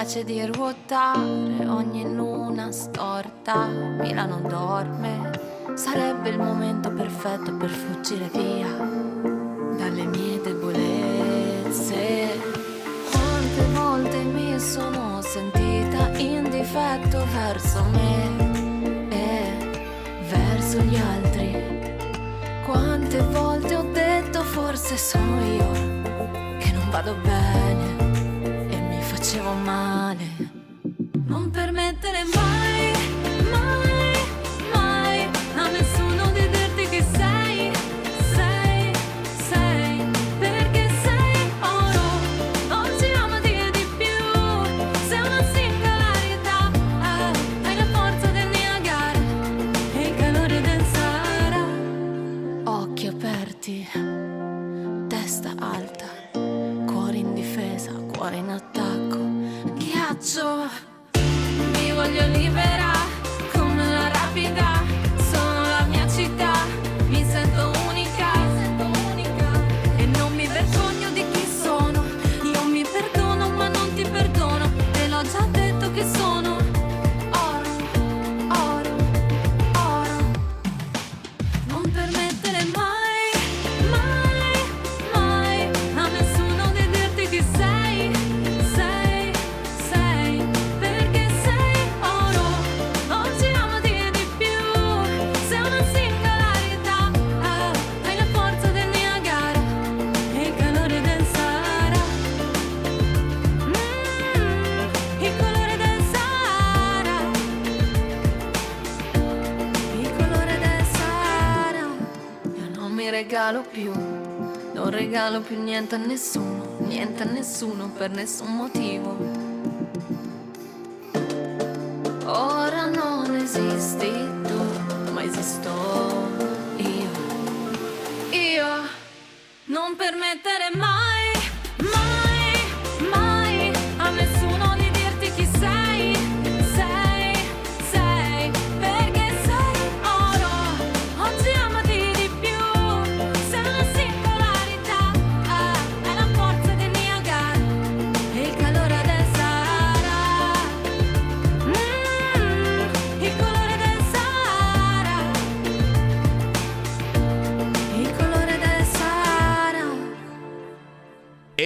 Capace di ruotare ogni luna storta. Milano dorme, sarebbe il momento perfetto per fuggire via dalle mie debolezze. Quante volte mi sono sentita in difetto verso me e verso gli altri. Quante volte ho detto forse sono io che non vado bene facevo male. Non permettere mai, Ghiaccio, regalo più niente a nessuno, niente a nessuno per nessun motivo. Ora non esisti tu, ma esisto io. Io non permettere mai,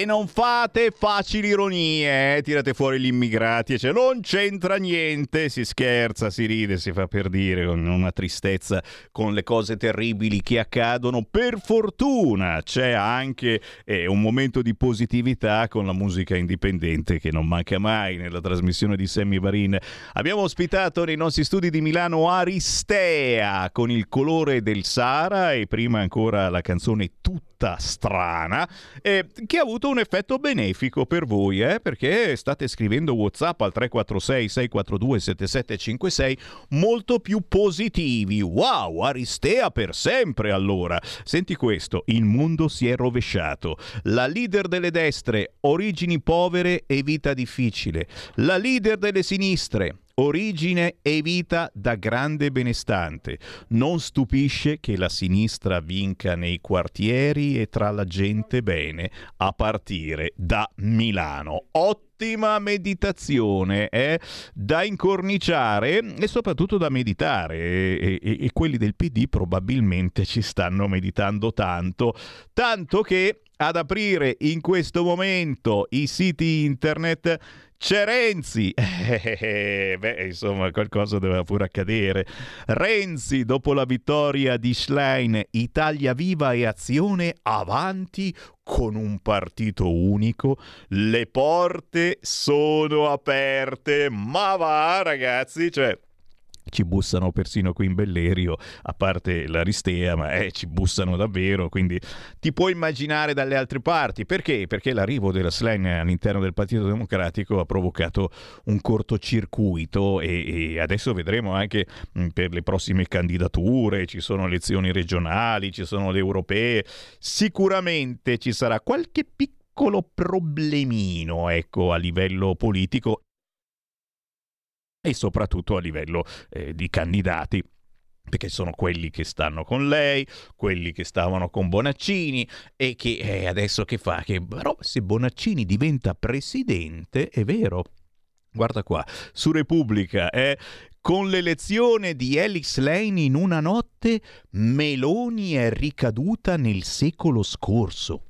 non fate facili ironie, eh? tirate fuori gli immigrati, cioè non c'entra niente, si scherza, si ride, si fa per dire con una tristezza con le cose terribili che accadono. Per fortuna c'è anche eh, un momento di positività con la musica indipendente che non manca mai nella trasmissione di Sammy Varin. Abbiamo ospitato nei nostri studi di Milano Aristea con il colore del Sahara e prima ancora la canzone Tutta strana eh, che ha avuto un effetto benefico per voi eh, perché state scrivendo whatsapp al 346 642 7756 molto più positivi. Wow Aristea per sempre allora. Senti questo il mondo si è rovesciato. La leader delle destre origini povere e vita difficile. La leader delle sinistre Origine e vita da grande benestante. Non stupisce che la sinistra vinca nei quartieri e tra la gente bene, a partire da Milano. Ottima meditazione eh? da incorniciare e soprattutto da meditare e, e- e quelli del PD probabilmente ci stanno meditando tanto, tanto che ad aprire in questo momento i siti internet c'è Renzi, *laughs* Eh, beh insomma qualcosa doveva pure accadere. Renzi dopo la vittoria di Schlein, Italia Viva e Azione avanti con un partito unico, le porte sono aperte, ma va ragazzi, cioè ci bussano persino qui in Bellerio, a parte l'Aristea, ma eh, ci bussano davvero, quindi ti puoi immaginare dalle altre parti. Perché? Perché l'arrivo della Slang all'interno del Partito Democratico ha provocato un cortocircuito e, e adesso vedremo anche mh, per le prossime candidature, ci sono elezioni regionali, ci sono le europee, sicuramente ci sarà qualche piccolo problemino ecco, a livello politico e soprattutto a livello eh, di candidati perché sono quelli che stanno con lei, quelli che stavano con Bonaccini e che eh, adesso che fa? Che però se Bonaccini diventa presidente, è vero, Guarda qua, su Repubblica, eh, con l'elezione di Elix Lane in una notte, Meloni è ricaduta nel secolo scorso.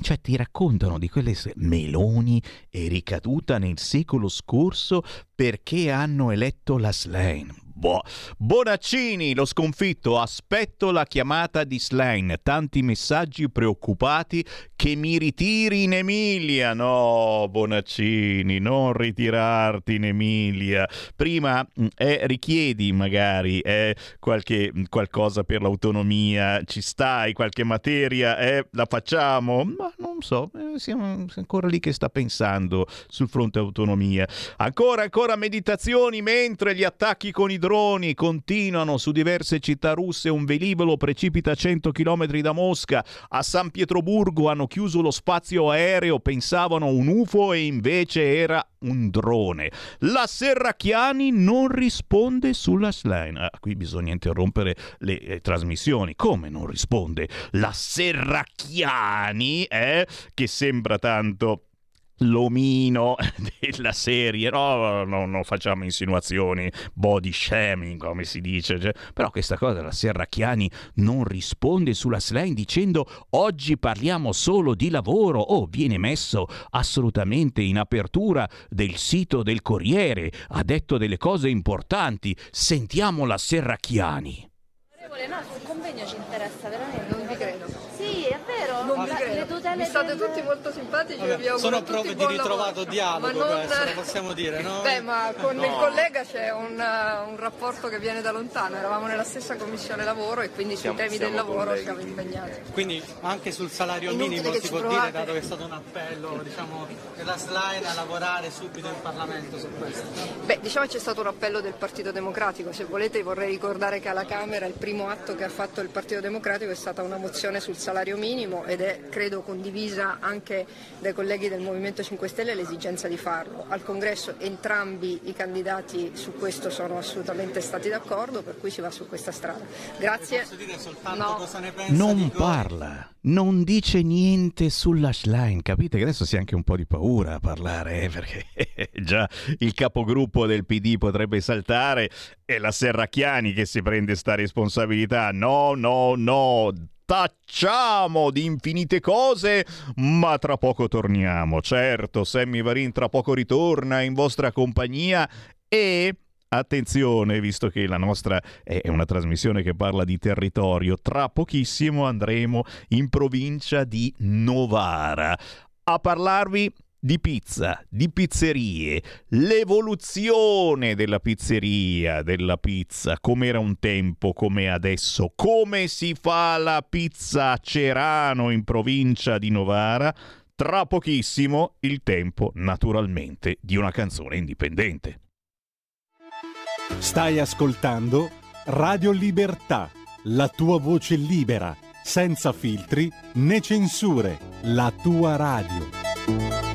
Cioè ti raccontano di quelle Meloni è ricaduta nel secolo scorso perché hanno eletto la Slane. Boh. Bonaccini, lo sconfitto, aspetto la chiamata di Slane. Tanti messaggi preoccupati che mi ritiri in Emilia. No, Bonaccini, non ritirarti in Emilia. Prima mm, eh, richiedi magari eh, qualche, mm, qualcosa per l'autonomia, ci stai, qualche materia, eh, la facciamo? Ma non so, eh, siamo ancora lì che sta pensando sul fronte autonomia. Ancora, ancora meditazioni mentre gli attacchi con i droni continuano su diverse città russe. Un velivolo precipita a 100 km da Mosca. A San Pietroburgo hanno chiuso lo spazio aereo, pensavano un UFO e invece era un drone. La Serracchiani non risponde sulla slide. Ah, qui bisogna interrompere le eh, trasmissioni. Come non risponde? La Serracchiani, eh, che sembra tanto l'omino *laughs* della serie, no, no, non facciamo insinuazioni, body shaming come si dice, cioè, però questa cosa la Serracchiani non risponde sulla slide dicendo oggi parliamo solo di lavoro o oh, viene messo assolutamente in apertura del sito del Corriere, ha detto delle cose importanti, sentiamo la Serracchiani. No, sul convegno ci interessa veramente. Vi Mi state tutti molto simpatici Vabbè, e vi auguro sono prove di buon ritrovato lavoro. dialogo non- questo, lo possiamo dire, no? Beh, ma con No. il collega c'è un, uh, un rapporto che viene da lontano, eravamo nella stessa commissione lavoro e quindi Siamo- sui temi del lavoro colleghi. siamo impegnati. Quindi anche sul salario minimo che si può provate. dire, dato che è stato un appello diciamo, della slide a lavorare subito in Parlamento su questo. Beh, diciamo che c'è stato un appello del Partito Democratico, se volete vorrei ricordare che alla Camera il primo atto che ha fatto il Partito Democratico è stata una mozione sul salario minimo ed è credo condivisa anche dai colleghi del Movimento 5 Stelle l'esigenza di farlo. Al Congresso entrambi i candidati su questo sono assolutamente stati d'accordo, per cui si va su questa strada. Grazie. No. cosa ne pensa Non di parla, non dice niente sulla slide. Capite che adesso si ha anche un po' di paura a parlare, eh, perché *laughs* già il capogruppo del PD potrebbe saltare e la Serracchiani che si prende sta responsabilità. No, no, no. Tacciamo di infinite cose, ma tra poco torniamo. Certo, Sammy Varin tra poco ritorna in vostra compagnia e Attenzione, visto che la nostra è una trasmissione che parla di territorio, tra pochissimo andremo in provincia di Novara a parlarvi di pizza, di pizzerie, l'evoluzione della pizzeria, della pizza, come era un tempo, come adesso, come si fa la pizza a Cerano in provincia di Novara. Tra pochissimo il tempo, naturalmente, di una canzone indipendente. Stai ascoltando Radio Libertà, la tua voce libera, senza filtri né censure, la tua radio.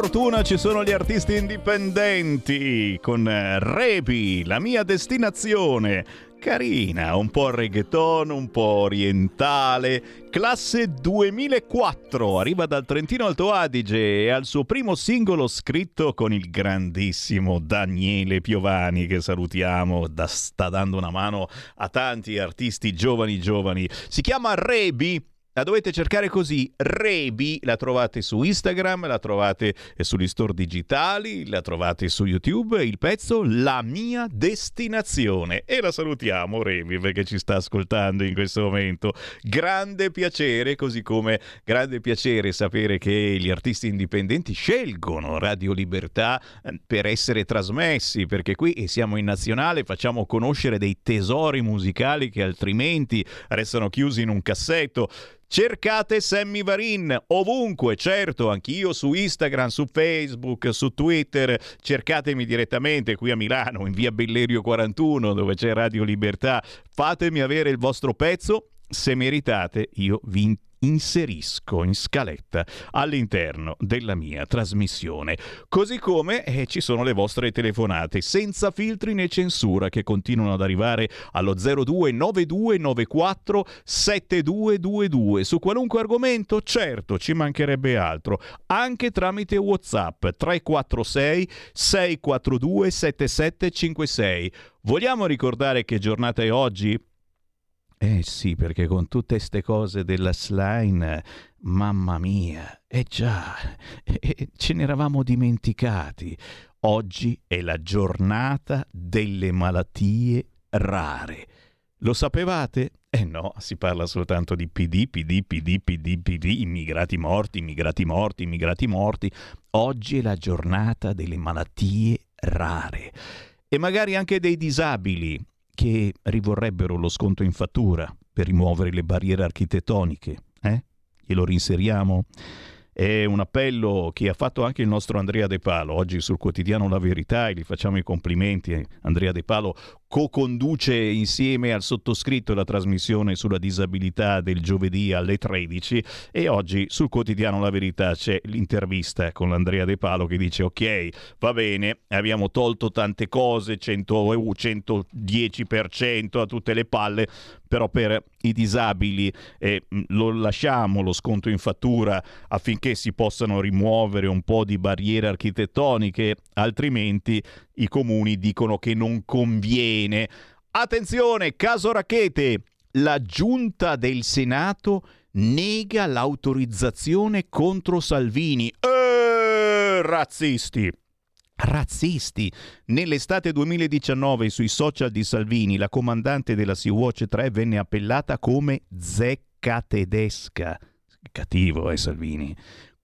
Fortuna ci sono gli artisti indipendenti con Repi, la mia destinazione. Carina, un po' reggaeton, un po' orientale. Classe 2004, arriva dal Trentino Alto Adige e al suo primo singolo scritto con il grandissimo Daniele Piovani che salutiamo, da, sta dando una mano a tanti artisti giovani giovani. Si chiama Rebi la dovete cercare così, Rebi, la trovate su Instagram, la trovate sugli store digitali, la trovate su YouTube, il pezzo La mia destinazione. E la salutiamo Rebi perché ci sta ascoltando in questo momento. Grande piacere, così come grande piacere sapere che gli artisti indipendenti scelgono Radio Libertà eh, per essere trasmessi, perché qui siamo in nazionale, facciamo conoscere dei tesori musicali che altrimenti restano chiusi in un cassetto. Cercate Sammy Varin ovunque, certo, anch'io su Instagram, su Facebook, su Twitter. Cercatemi direttamente qui a Milano, in via Bellerio 41, dove c'è Radio Libertà. Fatemi avere il vostro pezzo. Se meritate, io vi inserisco in scaletta all'interno della mia trasmissione. Così come eh, ci sono le vostre telefonate senza filtri né censura che continuano ad arrivare allo 029294 7222 su qualunque argomento, certo, ci mancherebbe altro, anche tramite WhatsApp 346 642 7756. Vogliamo ricordare che giornata è oggi? Eh sì, perché con tutte queste cose della slime, mamma mia, eh già, eh, ce ne eravamo dimenticati. Oggi è la giornata delle malattie rare. Lo sapevate? Eh no, si parla soltanto di PD, PD, PD, PD, PD, immigrati morti, immigrati morti, immigrati morti. Oggi è la giornata delle malattie rare e magari anche dei disabili che rivorrebbero lo sconto in fattura per rimuovere le barriere architettoniche. Eh? Glielo rinseriamo? È un appello che ha fatto anche il nostro Andrea De Palo, oggi sul quotidiano La Verità e gli facciamo i complimenti. Andrea De Palo co-conduce insieme al sottoscritto la trasmissione sulla disabilità del giovedì alle 13 e oggi sul quotidiano La Verità c'è l'intervista con l'Andrea De Palo che dice ok, va bene, abbiamo tolto tante cose, 100, 110% a tutte le palle, però per i disabili eh, lo lasciamo lo sconto in fattura affinché si possano rimuovere un po' di barriere architettoniche, altrimenti i comuni dicono che non conviene. Attenzione, caso Rachete, la giunta del Senato nega l'autorizzazione contro Salvini. Eh, razzisti! Razzisti. Nell'estate 2019 sui social di Salvini la comandante della Sea-Watch 3 venne appellata come zecca tedesca. Cattivo, eh Salvini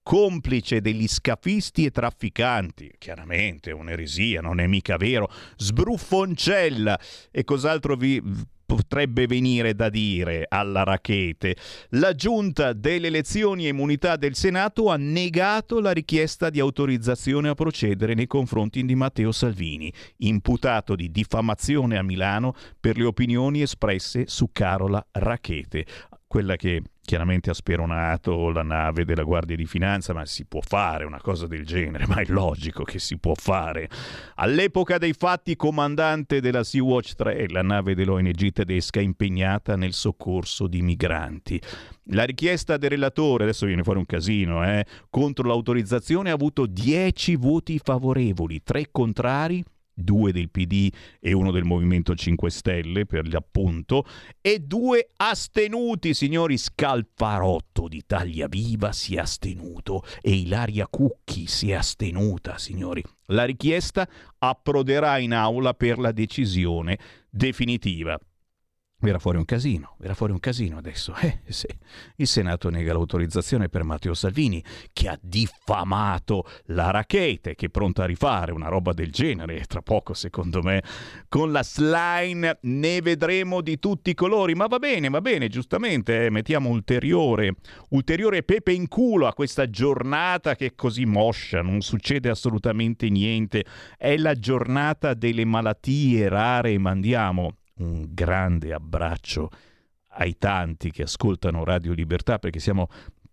complice degli scafisti e trafficanti. Chiaramente un'eresia, non è mica vero. Sbruffoncella. E cos'altro vi potrebbe venire da dire alla rachete. La giunta delle elezioni e immunità del Senato ha negato la richiesta di autorizzazione a procedere nei confronti di Matteo Salvini, imputato di diffamazione a Milano per le opinioni espresse su Carola Rachete, quella che chiaramente ha speronato la nave della Guardia di Finanza, ma si può fare una cosa del genere, ma è logico che si può fare. All'epoca dei fatti, comandante della Sea-Watch 3, la nave dell'ONG tedesca impegnata nel soccorso di migranti. La richiesta del relatore, adesso viene fuori un casino, eh, contro l'autorizzazione ha avuto 10 voti favorevoli, 3 contrari due del PD e uno del Movimento 5 Stelle per l'appunto, e due astenuti, signori Scalfarotto di Taglia Viva si è astenuto e Ilaria Cucchi si è astenuta, signori. La richiesta approderà in aula per la decisione definitiva. Verrà fuori un casino, verrà fuori un casino adesso. Eh, sì. Il Senato nega l'autorizzazione per Matteo Salvini, che ha diffamato la rachete, che è pronta a rifare una roba del genere, tra poco secondo me. Con la slime ne vedremo di tutti i colori, ma va bene, va bene, giustamente, eh, mettiamo ulteriore, ulteriore pepe in culo a questa giornata che è così moscia, non succede assolutamente niente. È la giornata delle malattie rare mandiamo un grande abbraccio ai tanti che ascoltano Radio Libertà perché siamo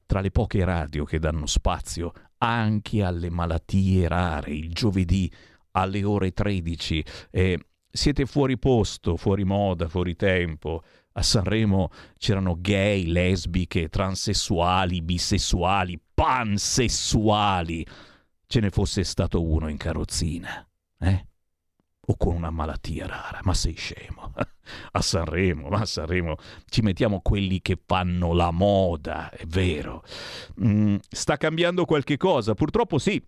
tra le poche radio che danno spazio anche alle malattie rare, il giovedì alle ore 13. Eh, siete fuori posto, fuori moda, fuori tempo. A Sanremo c'erano gay, lesbiche, transessuali, bisessuali, pansessuali. Ce ne fosse stato uno in carrozzina, eh? O con una malattia rara, ma sei scemo. *laughs* A Sanremo, ma a Sanremo ci mettiamo quelli che fanno la moda, è vero. Mm, sta cambiando qualche cosa, purtroppo sì,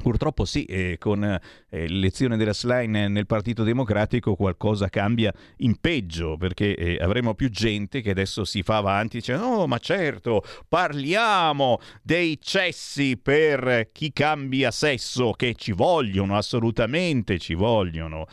Purtroppo sì, eh, con eh, l'elezione della Slime nel Partito Democratico qualcosa cambia in peggio, perché eh, avremo più gente che adesso si fa avanti e dice no, ma certo, parliamo dei cessi per chi cambia sesso, che ci vogliono, assolutamente ci vogliono.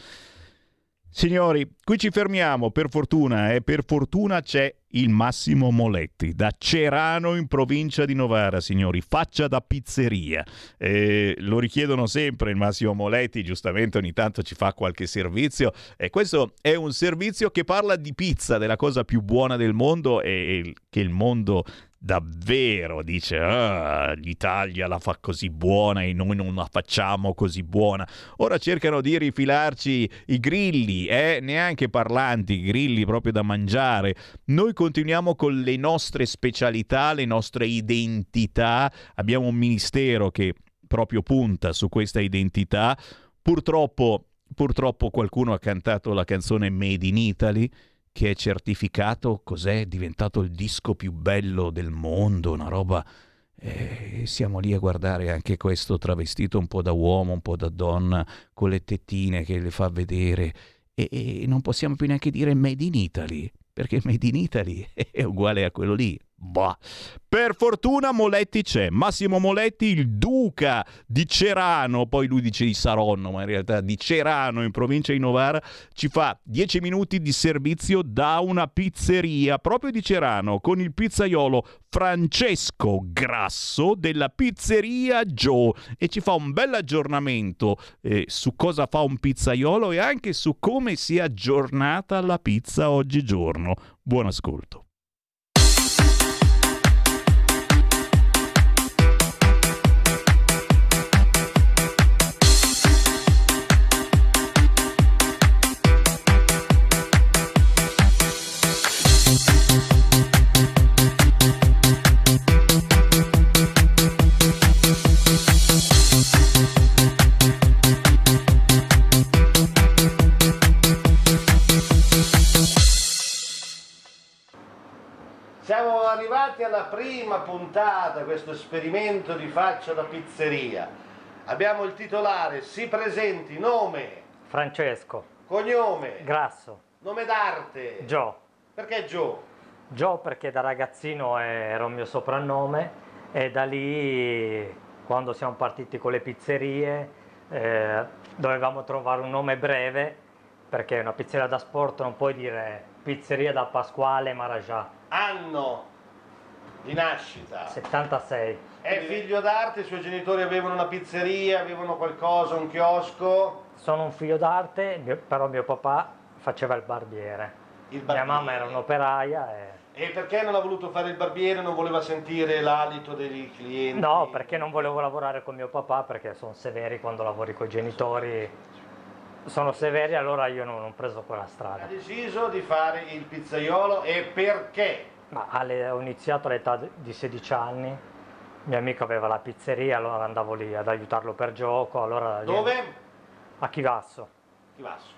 Signori, qui ci fermiamo, per fortuna, e eh, per fortuna c'è il Massimo Moletti, da Cerano in provincia di Novara, signori, faccia da pizzeria. Eh, lo richiedono sempre il Massimo Moletti, giustamente ogni tanto ci fa qualche servizio. E questo è un servizio che parla di pizza, della cosa più buona del mondo e che il mondo davvero dice ah, l'Italia la fa così buona e noi non la facciamo così buona. Ora cercano di rifilarci i grilli, eh? neanche parlanti, grilli proprio da mangiare. Noi continuiamo con le nostre specialità, le nostre identità. Abbiamo un ministero che proprio punta su questa identità. Purtroppo, purtroppo qualcuno ha cantato la canzone Made in Italy che è certificato, cos'è diventato il disco più bello del mondo, una roba... E siamo lì a guardare anche questo travestito un po' da uomo, un po' da donna, con le tettine che le fa vedere e, e non possiamo più neanche dire Made in Italy, perché Made in Italy *laughs* è uguale a quello lì. Bah. Per fortuna Moletti c'è, Massimo Moletti, il duca di Cerano, poi lui dice di Saronno, ma in realtà di Cerano in provincia di Novara, ci fa 10 minuti di servizio da una pizzeria proprio di Cerano con il pizzaiolo Francesco Grasso della pizzeria Joe e ci fa un bel aggiornamento eh, su cosa fa un pizzaiolo e anche su come si è aggiornata la pizza oggigiorno. Buon ascolto. Arrivati alla prima puntata, questo esperimento di faccia da pizzeria. Abbiamo il titolare, si presenti, nome. Francesco. Cognome. Grasso. Nome d'arte. Joe. Perché Joe? Joe perché da ragazzino era un mio soprannome e da lì quando siamo partiti con le pizzerie eh, dovevamo trovare un nome breve perché una pizzeria da sport non puoi dire pizzeria da Pasquale Marajà. Anno di nascita. 76. È figlio d'arte, i suoi genitori avevano una pizzeria, avevano qualcosa, un chiosco. Sono un figlio d'arte, però mio papà faceva il barbiere. Il barbiere. Mia mamma era un'operaia e... E perché non ha voluto fare il barbiere? Non voleva sentire l'alito dei clienti? No, perché non volevo lavorare con mio papà, perché sono severi quando lavori con i genitori. Sono severi, allora io non ho preso quella strada. Ha deciso di fare il pizzaiolo e perché? Ma alle, ho iniziato all'età di 16 anni, mio amico aveva la pizzeria, allora andavo lì ad aiutarlo per gioco. Allora Dove? A Chivasso. Chivasso.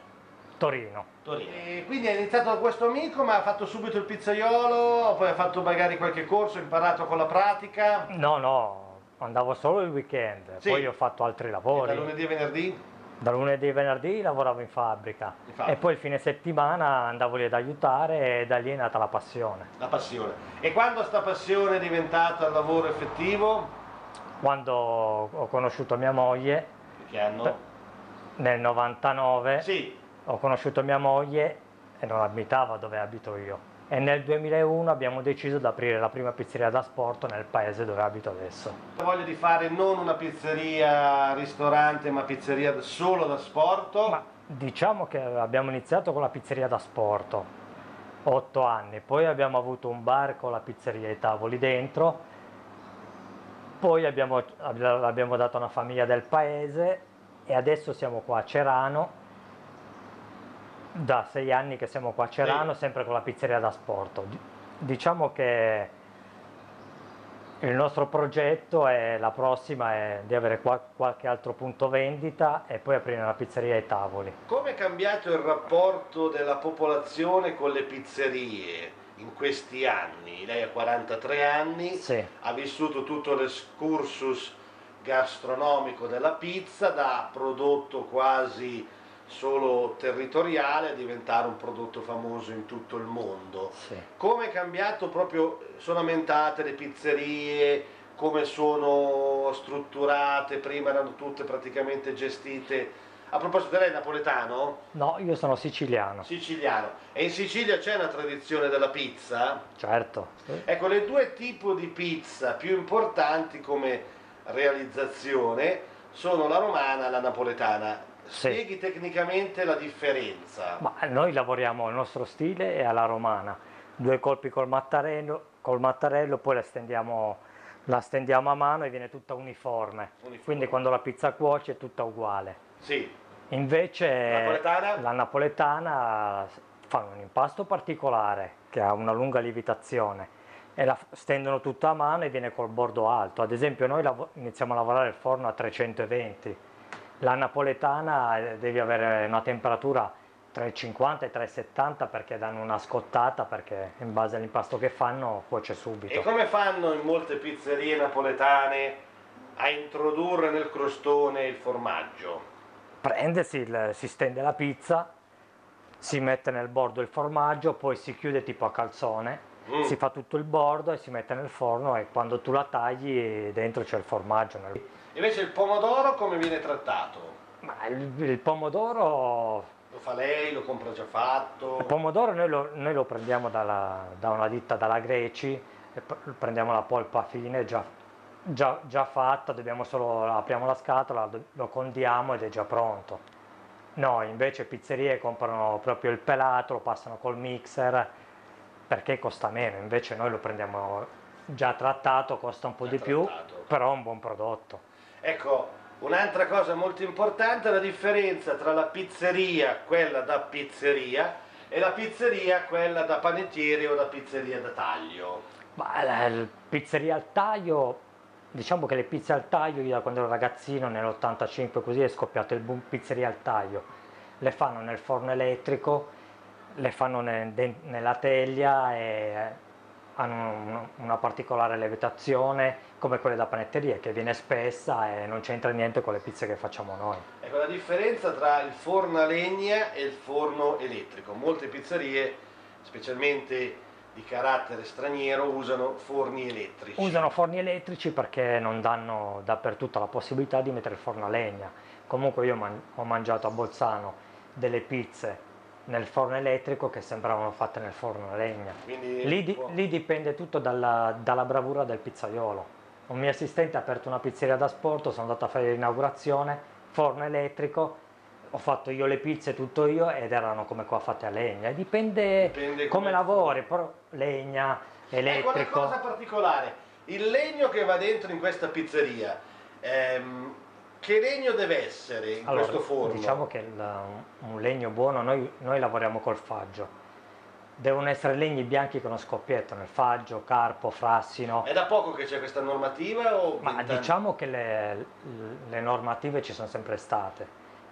Torino. Torino. E quindi hai iniziato da questo amico, ma ha fatto subito il pizzaiolo, poi ha fatto magari qualche corso, imparato con la pratica? No, no, andavo solo il weekend, sì. poi ho fatto altri lavori. E da lunedì a venerdì? Da lunedì e venerdì lavoravo in fabbrica. in fabbrica. e poi il fine settimana andavo lì ad aiutare e da lì è nata la passione. La passione. E quando sta passione è diventata il lavoro effettivo? Quando ho conosciuto mia moglie. Che anno? Nel 99. Sì. Ho conosciuto mia moglie e non abitava dove abito io e nel 2001 abbiamo deciso di aprire la prima pizzeria da sport nel paese dove abito adesso. Ho voglia di fare non una pizzeria ristorante ma pizzeria solo da sport? Ma diciamo che abbiamo iniziato con la pizzeria da sport, otto anni, poi abbiamo avuto un bar con la pizzeria e i tavoli dentro Poi abbiamo, l'abbiamo dato a una famiglia del paese e adesso siamo qua a Cerano. Da sei anni che siamo qua a Cerano, sempre con la pizzeria da sport. Di- Diciamo che il nostro progetto è la prossima è di avere qual- qualche altro punto vendita e poi aprire una pizzeria ai tavoli. Come è cambiato il rapporto della popolazione con le pizzerie in questi anni? Lei ha 43 anni, Sì. ha vissuto tutto l'escursus gastronomico della pizza, da prodotto quasi solo territoriale a diventare un prodotto famoso in tutto il mondo. Come è cambiato proprio, sono aumentate le pizzerie, come sono strutturate, prima erano tutte praticamente gestite. A proposito, lei è napoletano? No, io sono siciliano. Siciliano. E in Sicilia c'è una tradizione della pizza? Certo. Ecco, le due tipi di pizza più importanti come realizzazione sono la romana e la napoletana. Spieghi tecnicamente la differenza. Ma noi lavoriamo il nostro stile è alla romana, due colpi col mattarello, col mattarello poi la stendiamo, la stendiamo a mano e viene tutta uniforme. Quindi quando la pizza cuoce è tutta uguale. Sì. Invece Napoletana? la napoletana fa un impasto particolare che ha una lunga lievitazione e la stendono tutta a mano e viene col bordo alto. Ad esempio noi iniziamo a lavorare il forno a 320. La napoletana eh, devi avere una temperatura tra i 50 e 370 perché danno una scottata perché in base all'impasto che fanno cuoce subito. E come fanno in molte pizzerie napoletane a introdurre nel crostone il formaggio? prende, si, si stende la pizza, si mette nel bordo il formaggio, poi si chiude tipo a calzone, Mm. si fa tutto il bordo e si mette nel forno e quando tu la tagli dentro c'è il formaggio. nel- Invece il pomodoro come viene trattato? Ma il, il pomodoro, Lo fa lei, lo compra già fatto? il pomodoro noi lo, noi lo prendiamo dalla- da una ditta dalla Greci, prendiamo la polpa fine già, già- già fatta, dobbiamo solo, apriamo la scatola, lo condiamo ed è già pronto. No, invece pizzerie comprano proprio il pelato, lo passano col mixer perché costa meno, invece noi lo prendiamo già trattato, costa un po' di più, però è un buon prodotto. Ecco, un'altra cosa molto importante è la differenza tra la pizzeria, quella da pizzeria, e la pizzeria, quella da panettiere o da pizzeria da taglio. Ma la, la pizzeria al taglio, diciamo che le pizze al taglio, io da quando ero ragazzino nell'85 così è scoppiato il boom pizzeria al taglio. Le fanno nel forno elettrico, le fanno ne- de- nella teglia e hanno un- una particolare lievitazione come quelle da panetteria che viene spessa e non c'entra niente con le pizze che facciamo noi. Ecco la differenza tra il forno a legna e il forno elettrico. Molte pizzerie, specialmente di carattere straniero, usano forni elettrici. Usano forni elettrici perché non danno dappertutto la possibilità di mettere il forno a legna. Comunque io man- ho mangiato a Bolzano delle pizze nel forno elettrico che sembravano fatte nel forno a legna. Lì, di- lì dipende tutto dalla, dalla bravura del pizzaiolo. Un mio assistente ha aperto una pizzeria da sport, sono andato a fare l'inaugurazione, forno elettrico, ho fatto io le pizze, tutto io, ed erano come qua fatte a legna. E Dipende, Dipende come come- lavori, però legna, Ecco una elettrico. cosa particolare, il legno che va dentro in questa pizzeria, ehm, che legno deve essere in Allora, questo forno? Diciamo che il- un legno buono, noi, noi lavoriamo col faggio. Devono essere legni bianchi con lo scoppietto nel faggio, carpo, frassino. È da poco che c'è questa normativa o Ma diciamo che le, le normative ci sono sempre state,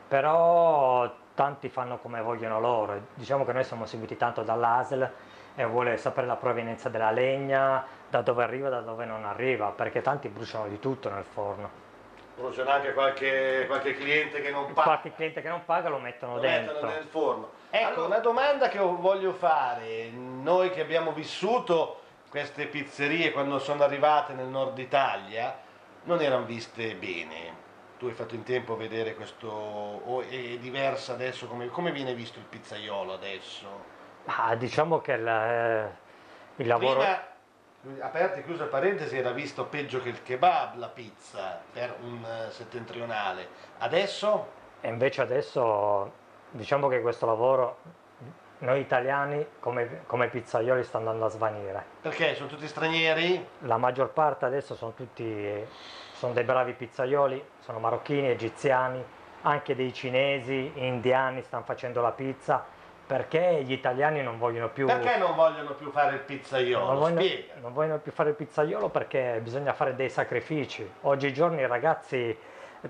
però tanti fanno come vogliono loro. Diciamo che noi siamo seguiti tanto dall'ASL e vuole sapere la provenienza della legna, da dove arriva, da dove non arriva, perché tanti bruciano di tutto nel forno. Bruciano anche qualche, qualche cliente che non paga. Qualche cliente che non paga lo mettono lo dentro. mettono nel forno. Ecco, una domanda che voglio fare, noi che abbiamo vissuto queste pizzerie quando sono arrivate nel nord Italia, non erano viste bene. Tu hai fatto in tempo a vedere questo, o è diversa adesso, come, come viene visto il pizzaiolo adesso? Ah, diciamo che il, eh, il lavoro... Prima, aperta e chiusa parentesi, era visto peggio che il kebab la pizza per un eh, settentrionale. Adesso? E invece adesso diciamo che questo lavoro noi italiani come, come pizzaioli sta andando a svanire. Perché sono tutti stranieri? La maggior parte adesso sono tutti sono dei bravi pizzaioli, sono marocchini, egiziani, anche dei cinesi, indiani stanno facendo la pizza. Perché gli italiani non vogliono più... Perché non vogliono più fare il pizzaiolo? Non vogliono, non vogliono più fare il pizzaiolo perché bisogna fare dei sacrifici. Oggigiorno i ragazzi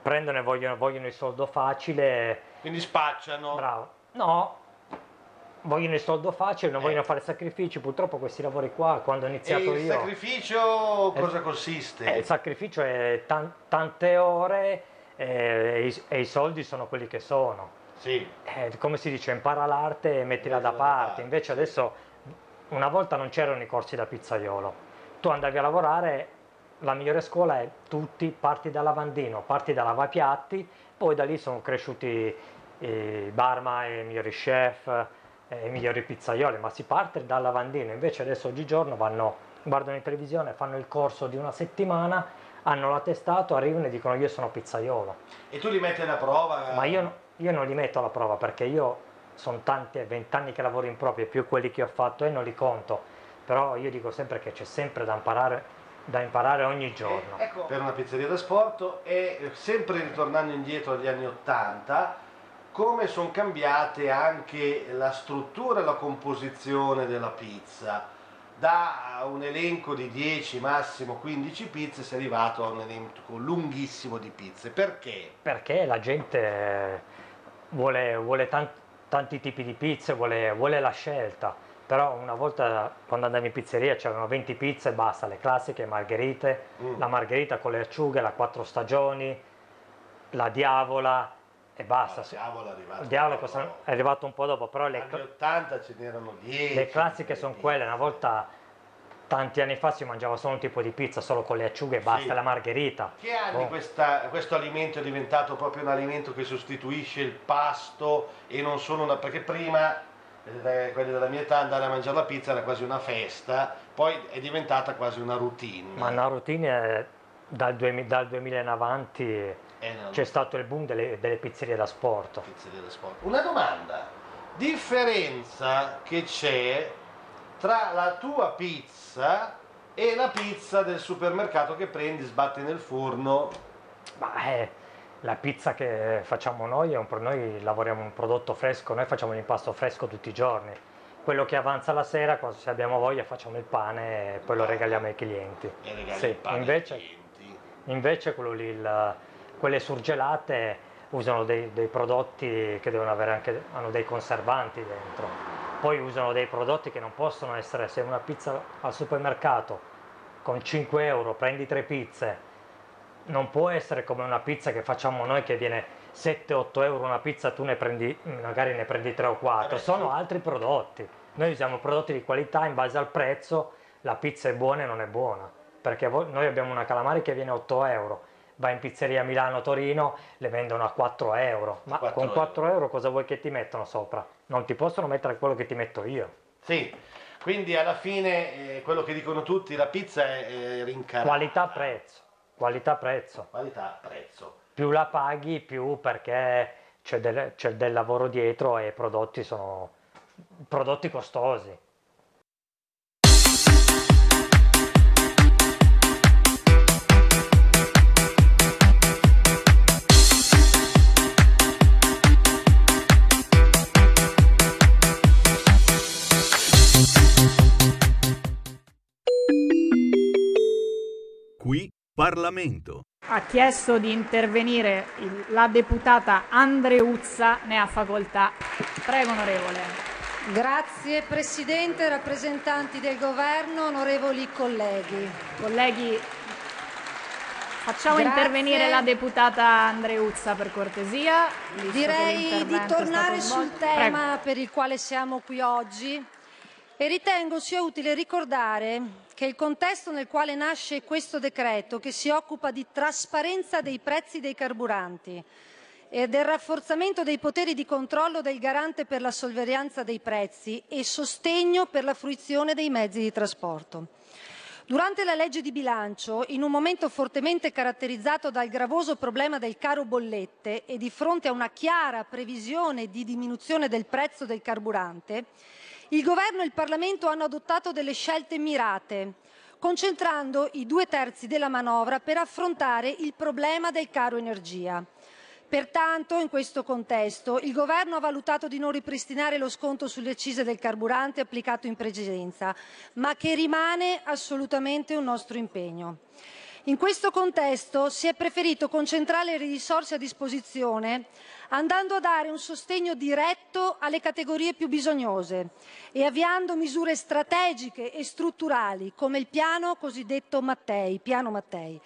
prendono e vogliono, vogliono il soldo facile. Quindi spacciano. Bravo. No, vogliono il soldo facile, non vogliono fare sacrifici. Purtroppo questi lavori qua, quando ho E iniziato il io... sacrificio Eh, cosa consiste? eh, il sacrificio è tan- tante ore eh, e, i, e i soldi sono quelli che sono. Sì. Eh, come si dice, impara l'arte e mettila da parte. Invece adesso, una volta non c'erano i corsi da pizzaiolo. Tu andavi a lavorare, la migliore scuola è tutti, parti da lavandino, parti da lavapiatti, poi da lì sono cresciuti i barma, i migliori chef, eh, i migliori pizzaioli, ma si parte dal lavandino. Invece adesso oggigiorno vanno, guardano in televisione, fanno il corso di una settimana, hanno l'attestato, arrivano e dicono io sono pizzaiolo. E tu li metti alla prova? Ma io, io non li metto alla prova perché io sono tanti, 20 anni che lavoro in proprio, più quelli che ho fatto e non li conto. Però io dico sempre che c'è sempre da imparare, da imparare ogni giorno. Ecco, per una pizzeria da sport e eh, sempre ritornando indietro agli anni Ottanta, come sono cambiate anche la struttura e la composizione della pizza. Da un elenco di 10, massimo 15 pizze si è arrivato a un elenco lunghissimo di pizze. Perché? Perché la gente vuole, vuole tan- tanti tipi di pizze, vuole, vuole la scelta. Però una volta quando andavi in pizzeria c'erano 20 pizze e basta, le classiche margherite, Mm. la margherita con le acciughe, la quattro stagioni, la diavola e basta. La diavola è arrivata Il diavolo è arrivato un po' dopo, però le, Negli 80 ce n'erano 10. le classiche sono quelle, una volta tanti anni fa si mangiava solo un tipo di pizza, solo con le acciughe e basta, Sì. la margherita. Che anni Oh. questa- questo alimento è diventato proprio un alimento che sostituisce il pasto e non solo una... perché prima eh, quelli della mia età andare a mangiare la pizza era quasi una festa, poi è diventata quasi una routine. Ma una routine è- dal, 2000 dal 2000 in avanti no. c'è stato il boom delle, delle pizzerie da sport. Una domanda, differenza che c'è tra la tua pizza e la pizza del supermercato che prendi, sbatti nel forno? Ma eh, la pizza che facciamo noi, è un noi lavoriamo un prodotto fresco, noi facciamo l'impasto fresco tutti i giorni. Quello che avanza la sera, se abbiamo voglia, facciamo il pane e poi lo regaliamo ai clienti. E regali Sì, il pane ai invece, invece quello lì, il- quelle surgelate usano dei, dei prodotti che devono avere anche hanno dei conservanti dentro. Poi usano dei prodotti che non possono essere, se una pizza al supermercato con 5 euro prendi tre pizze, non può essere come una pizza che facciamo noi che viene 7-8 euro una pizza, tu ne prendi, magari ne prendi 3 o 4, sono altri prodotti. Noi usiamo prodotti di qualità in base al prezzo, la pizza è buona e non è buona, perché noi abbiamo una calamari che viene 8 euro, vai in pizzeria a Milano, Torino, le vendono a 4 euro, ma 4 con 4 euro cosa vuoi che ti mettono sopra? Non ti possono mettere quello che ti metto io. Sì, quindi alla fine eh, quello che dicono tutti, la pizza è, è rincarata. Qualità-prezzo, qualità-prezzo. Qualità-prezzo. Più la paghi, più perché c'è del, c'è del lavoro dietro e i prodotti sono prodotti costosi. Parlamento. Ha chiesto di intervenire il- la deputata Andreuzza, ne ha facoltà. Prego, onorevole. Grazie Presidente, rappresentanti del Governo, onorevoli colleghi. Colleghi, facciamo Grazie. intervenire la deputata Andreuzza per cortesia. Direi di tornare sul tema per il quale siamo qui oggi e ritengo sia utile ricordare che il contesto nel quale nasce questo decreto, che si occupa di trasparenza dei prezzi dei carburanti e del rafforzamento dei poteri di controllo del garante per la sorveglianza dei prezzi e sostegno per la fruizione dei mezzi di trasporto. Durante la legge di bilancio, in un momento fortemente caratterizzato dal gravoso problema del caro bollette e di fronte a una chiara previsione di diminuzione del prezzo del carburante, il Governo e il Parlamento hanno adottato delle scelte mirate, concentrando i due terzi della manovra per affrontare il problema del caro energia. Pertanto, in questo contesto, il Governo ha valutato di non ripristinare lo sconto sulle accise del carburante applicato in precedenza, ma che rimane assolutamente un nostro impegno. In questo contesto si è preferito concentrare le risorse a disposizione andando a dare un sostegno diretto alle categorie più bisognose e avviando misure strategiche e strutturali come il piano cosiddetto Mattei, piano Mattei.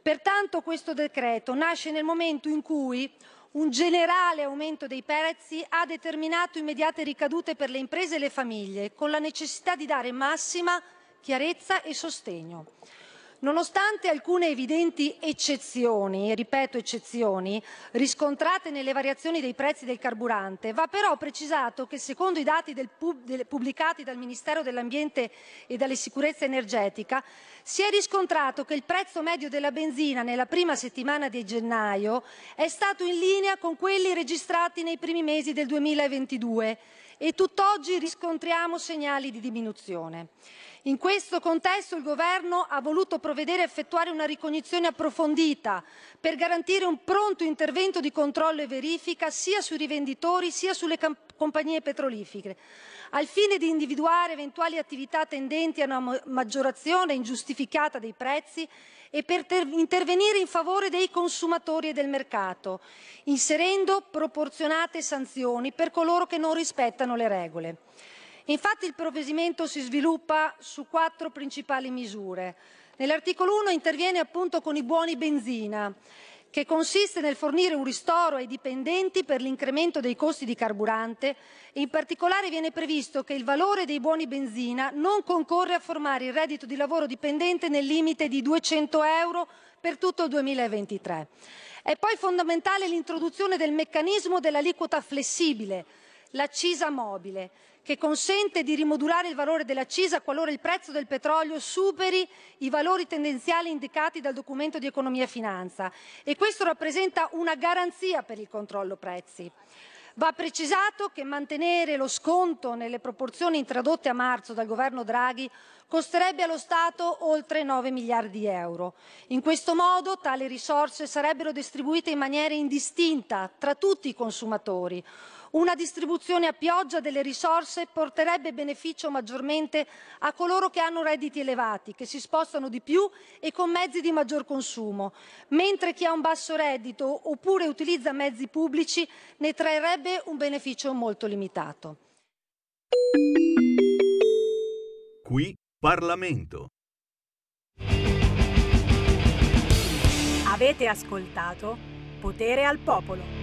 Pertanto questo decreto nasce nel momento in cui un generale aumento dei prezzi ha determinato immediate ricadute per le imprese e le famiglie, con la necessità di dare massima chiarezza e sostegno. Nonostante alcune evidenti eccezioni, ripeto eccezioni, riscontrate nelle variazioni dei prezzi del carburante, va però precisato che secondo i dati del pub, del, pubblicati dal Ministero dell'Ambiente e della Sicurezza Energetica, si è riscontrato che il prezzo medio della benzina nella prima settimana di gennaio è stato in linea con quelli registrati nei primi mesi del 2022 e tutt'oggi riscontriamo segnali di diminuzione. In questo contesto il Governo ha voluto provvedere a effettuare una ricognizione approfondita per garantire un pronto intervento di controllo e verifica sia sui rivenditori sia sulle compagnie petrolifere, al fine di individuare eventuali attività tendenti a una maggiorazione ingiustificata dei prezzi e per intervenire in favore dei consumatori e del mercato, inserendo proporzionate sanzioni per coloro che non rispettano le regole. Infatti il provvedimento si sviluppa su quattro principali misure. Nell'articolo 1 interviene appunto con i buoni benzina, che consiste nel fornire un ristoro ai dipendenti per l'incremento dei costi di carburante e in particolare viene previsto che il valore dei buoni benzina non concorre a formare il reddito di lavoro dipendente nel limite di 200 euro per tutto il 2023. È poi fondamentale l'introduzione del meccanismo dell'aliquota flessibile, l'accisa mobile, che consente di rimodulare il valore dell'accisa qualora il prezzo del petrolio superi i valori tendenziali indicati dal documento di economia e finanza e questo rappresenta una garanzia per il controllo prezzi. Va precisato che mantenere lo sconto nelle proporzioni introdotte a marzo dal governo Draghi costerebbe allo Stato oltre 9 miliardi di euro. In questo modo tali risorse sarebbero distribuite in maniera indistinta tra tutti i consumatori, una distribuzione a pioggia delle risorse porterebbe beneficio maggiormente a coloro che hanno redditi elevati, che si spostano di più e con mezzi di maggior consumo, mentre chi ha un basso reddito oppure utilizza mezzi pubblici ne trarrebbe un beneficio molto limitato. Qui Parlamento. Avete ascoltato Potere al Popolo.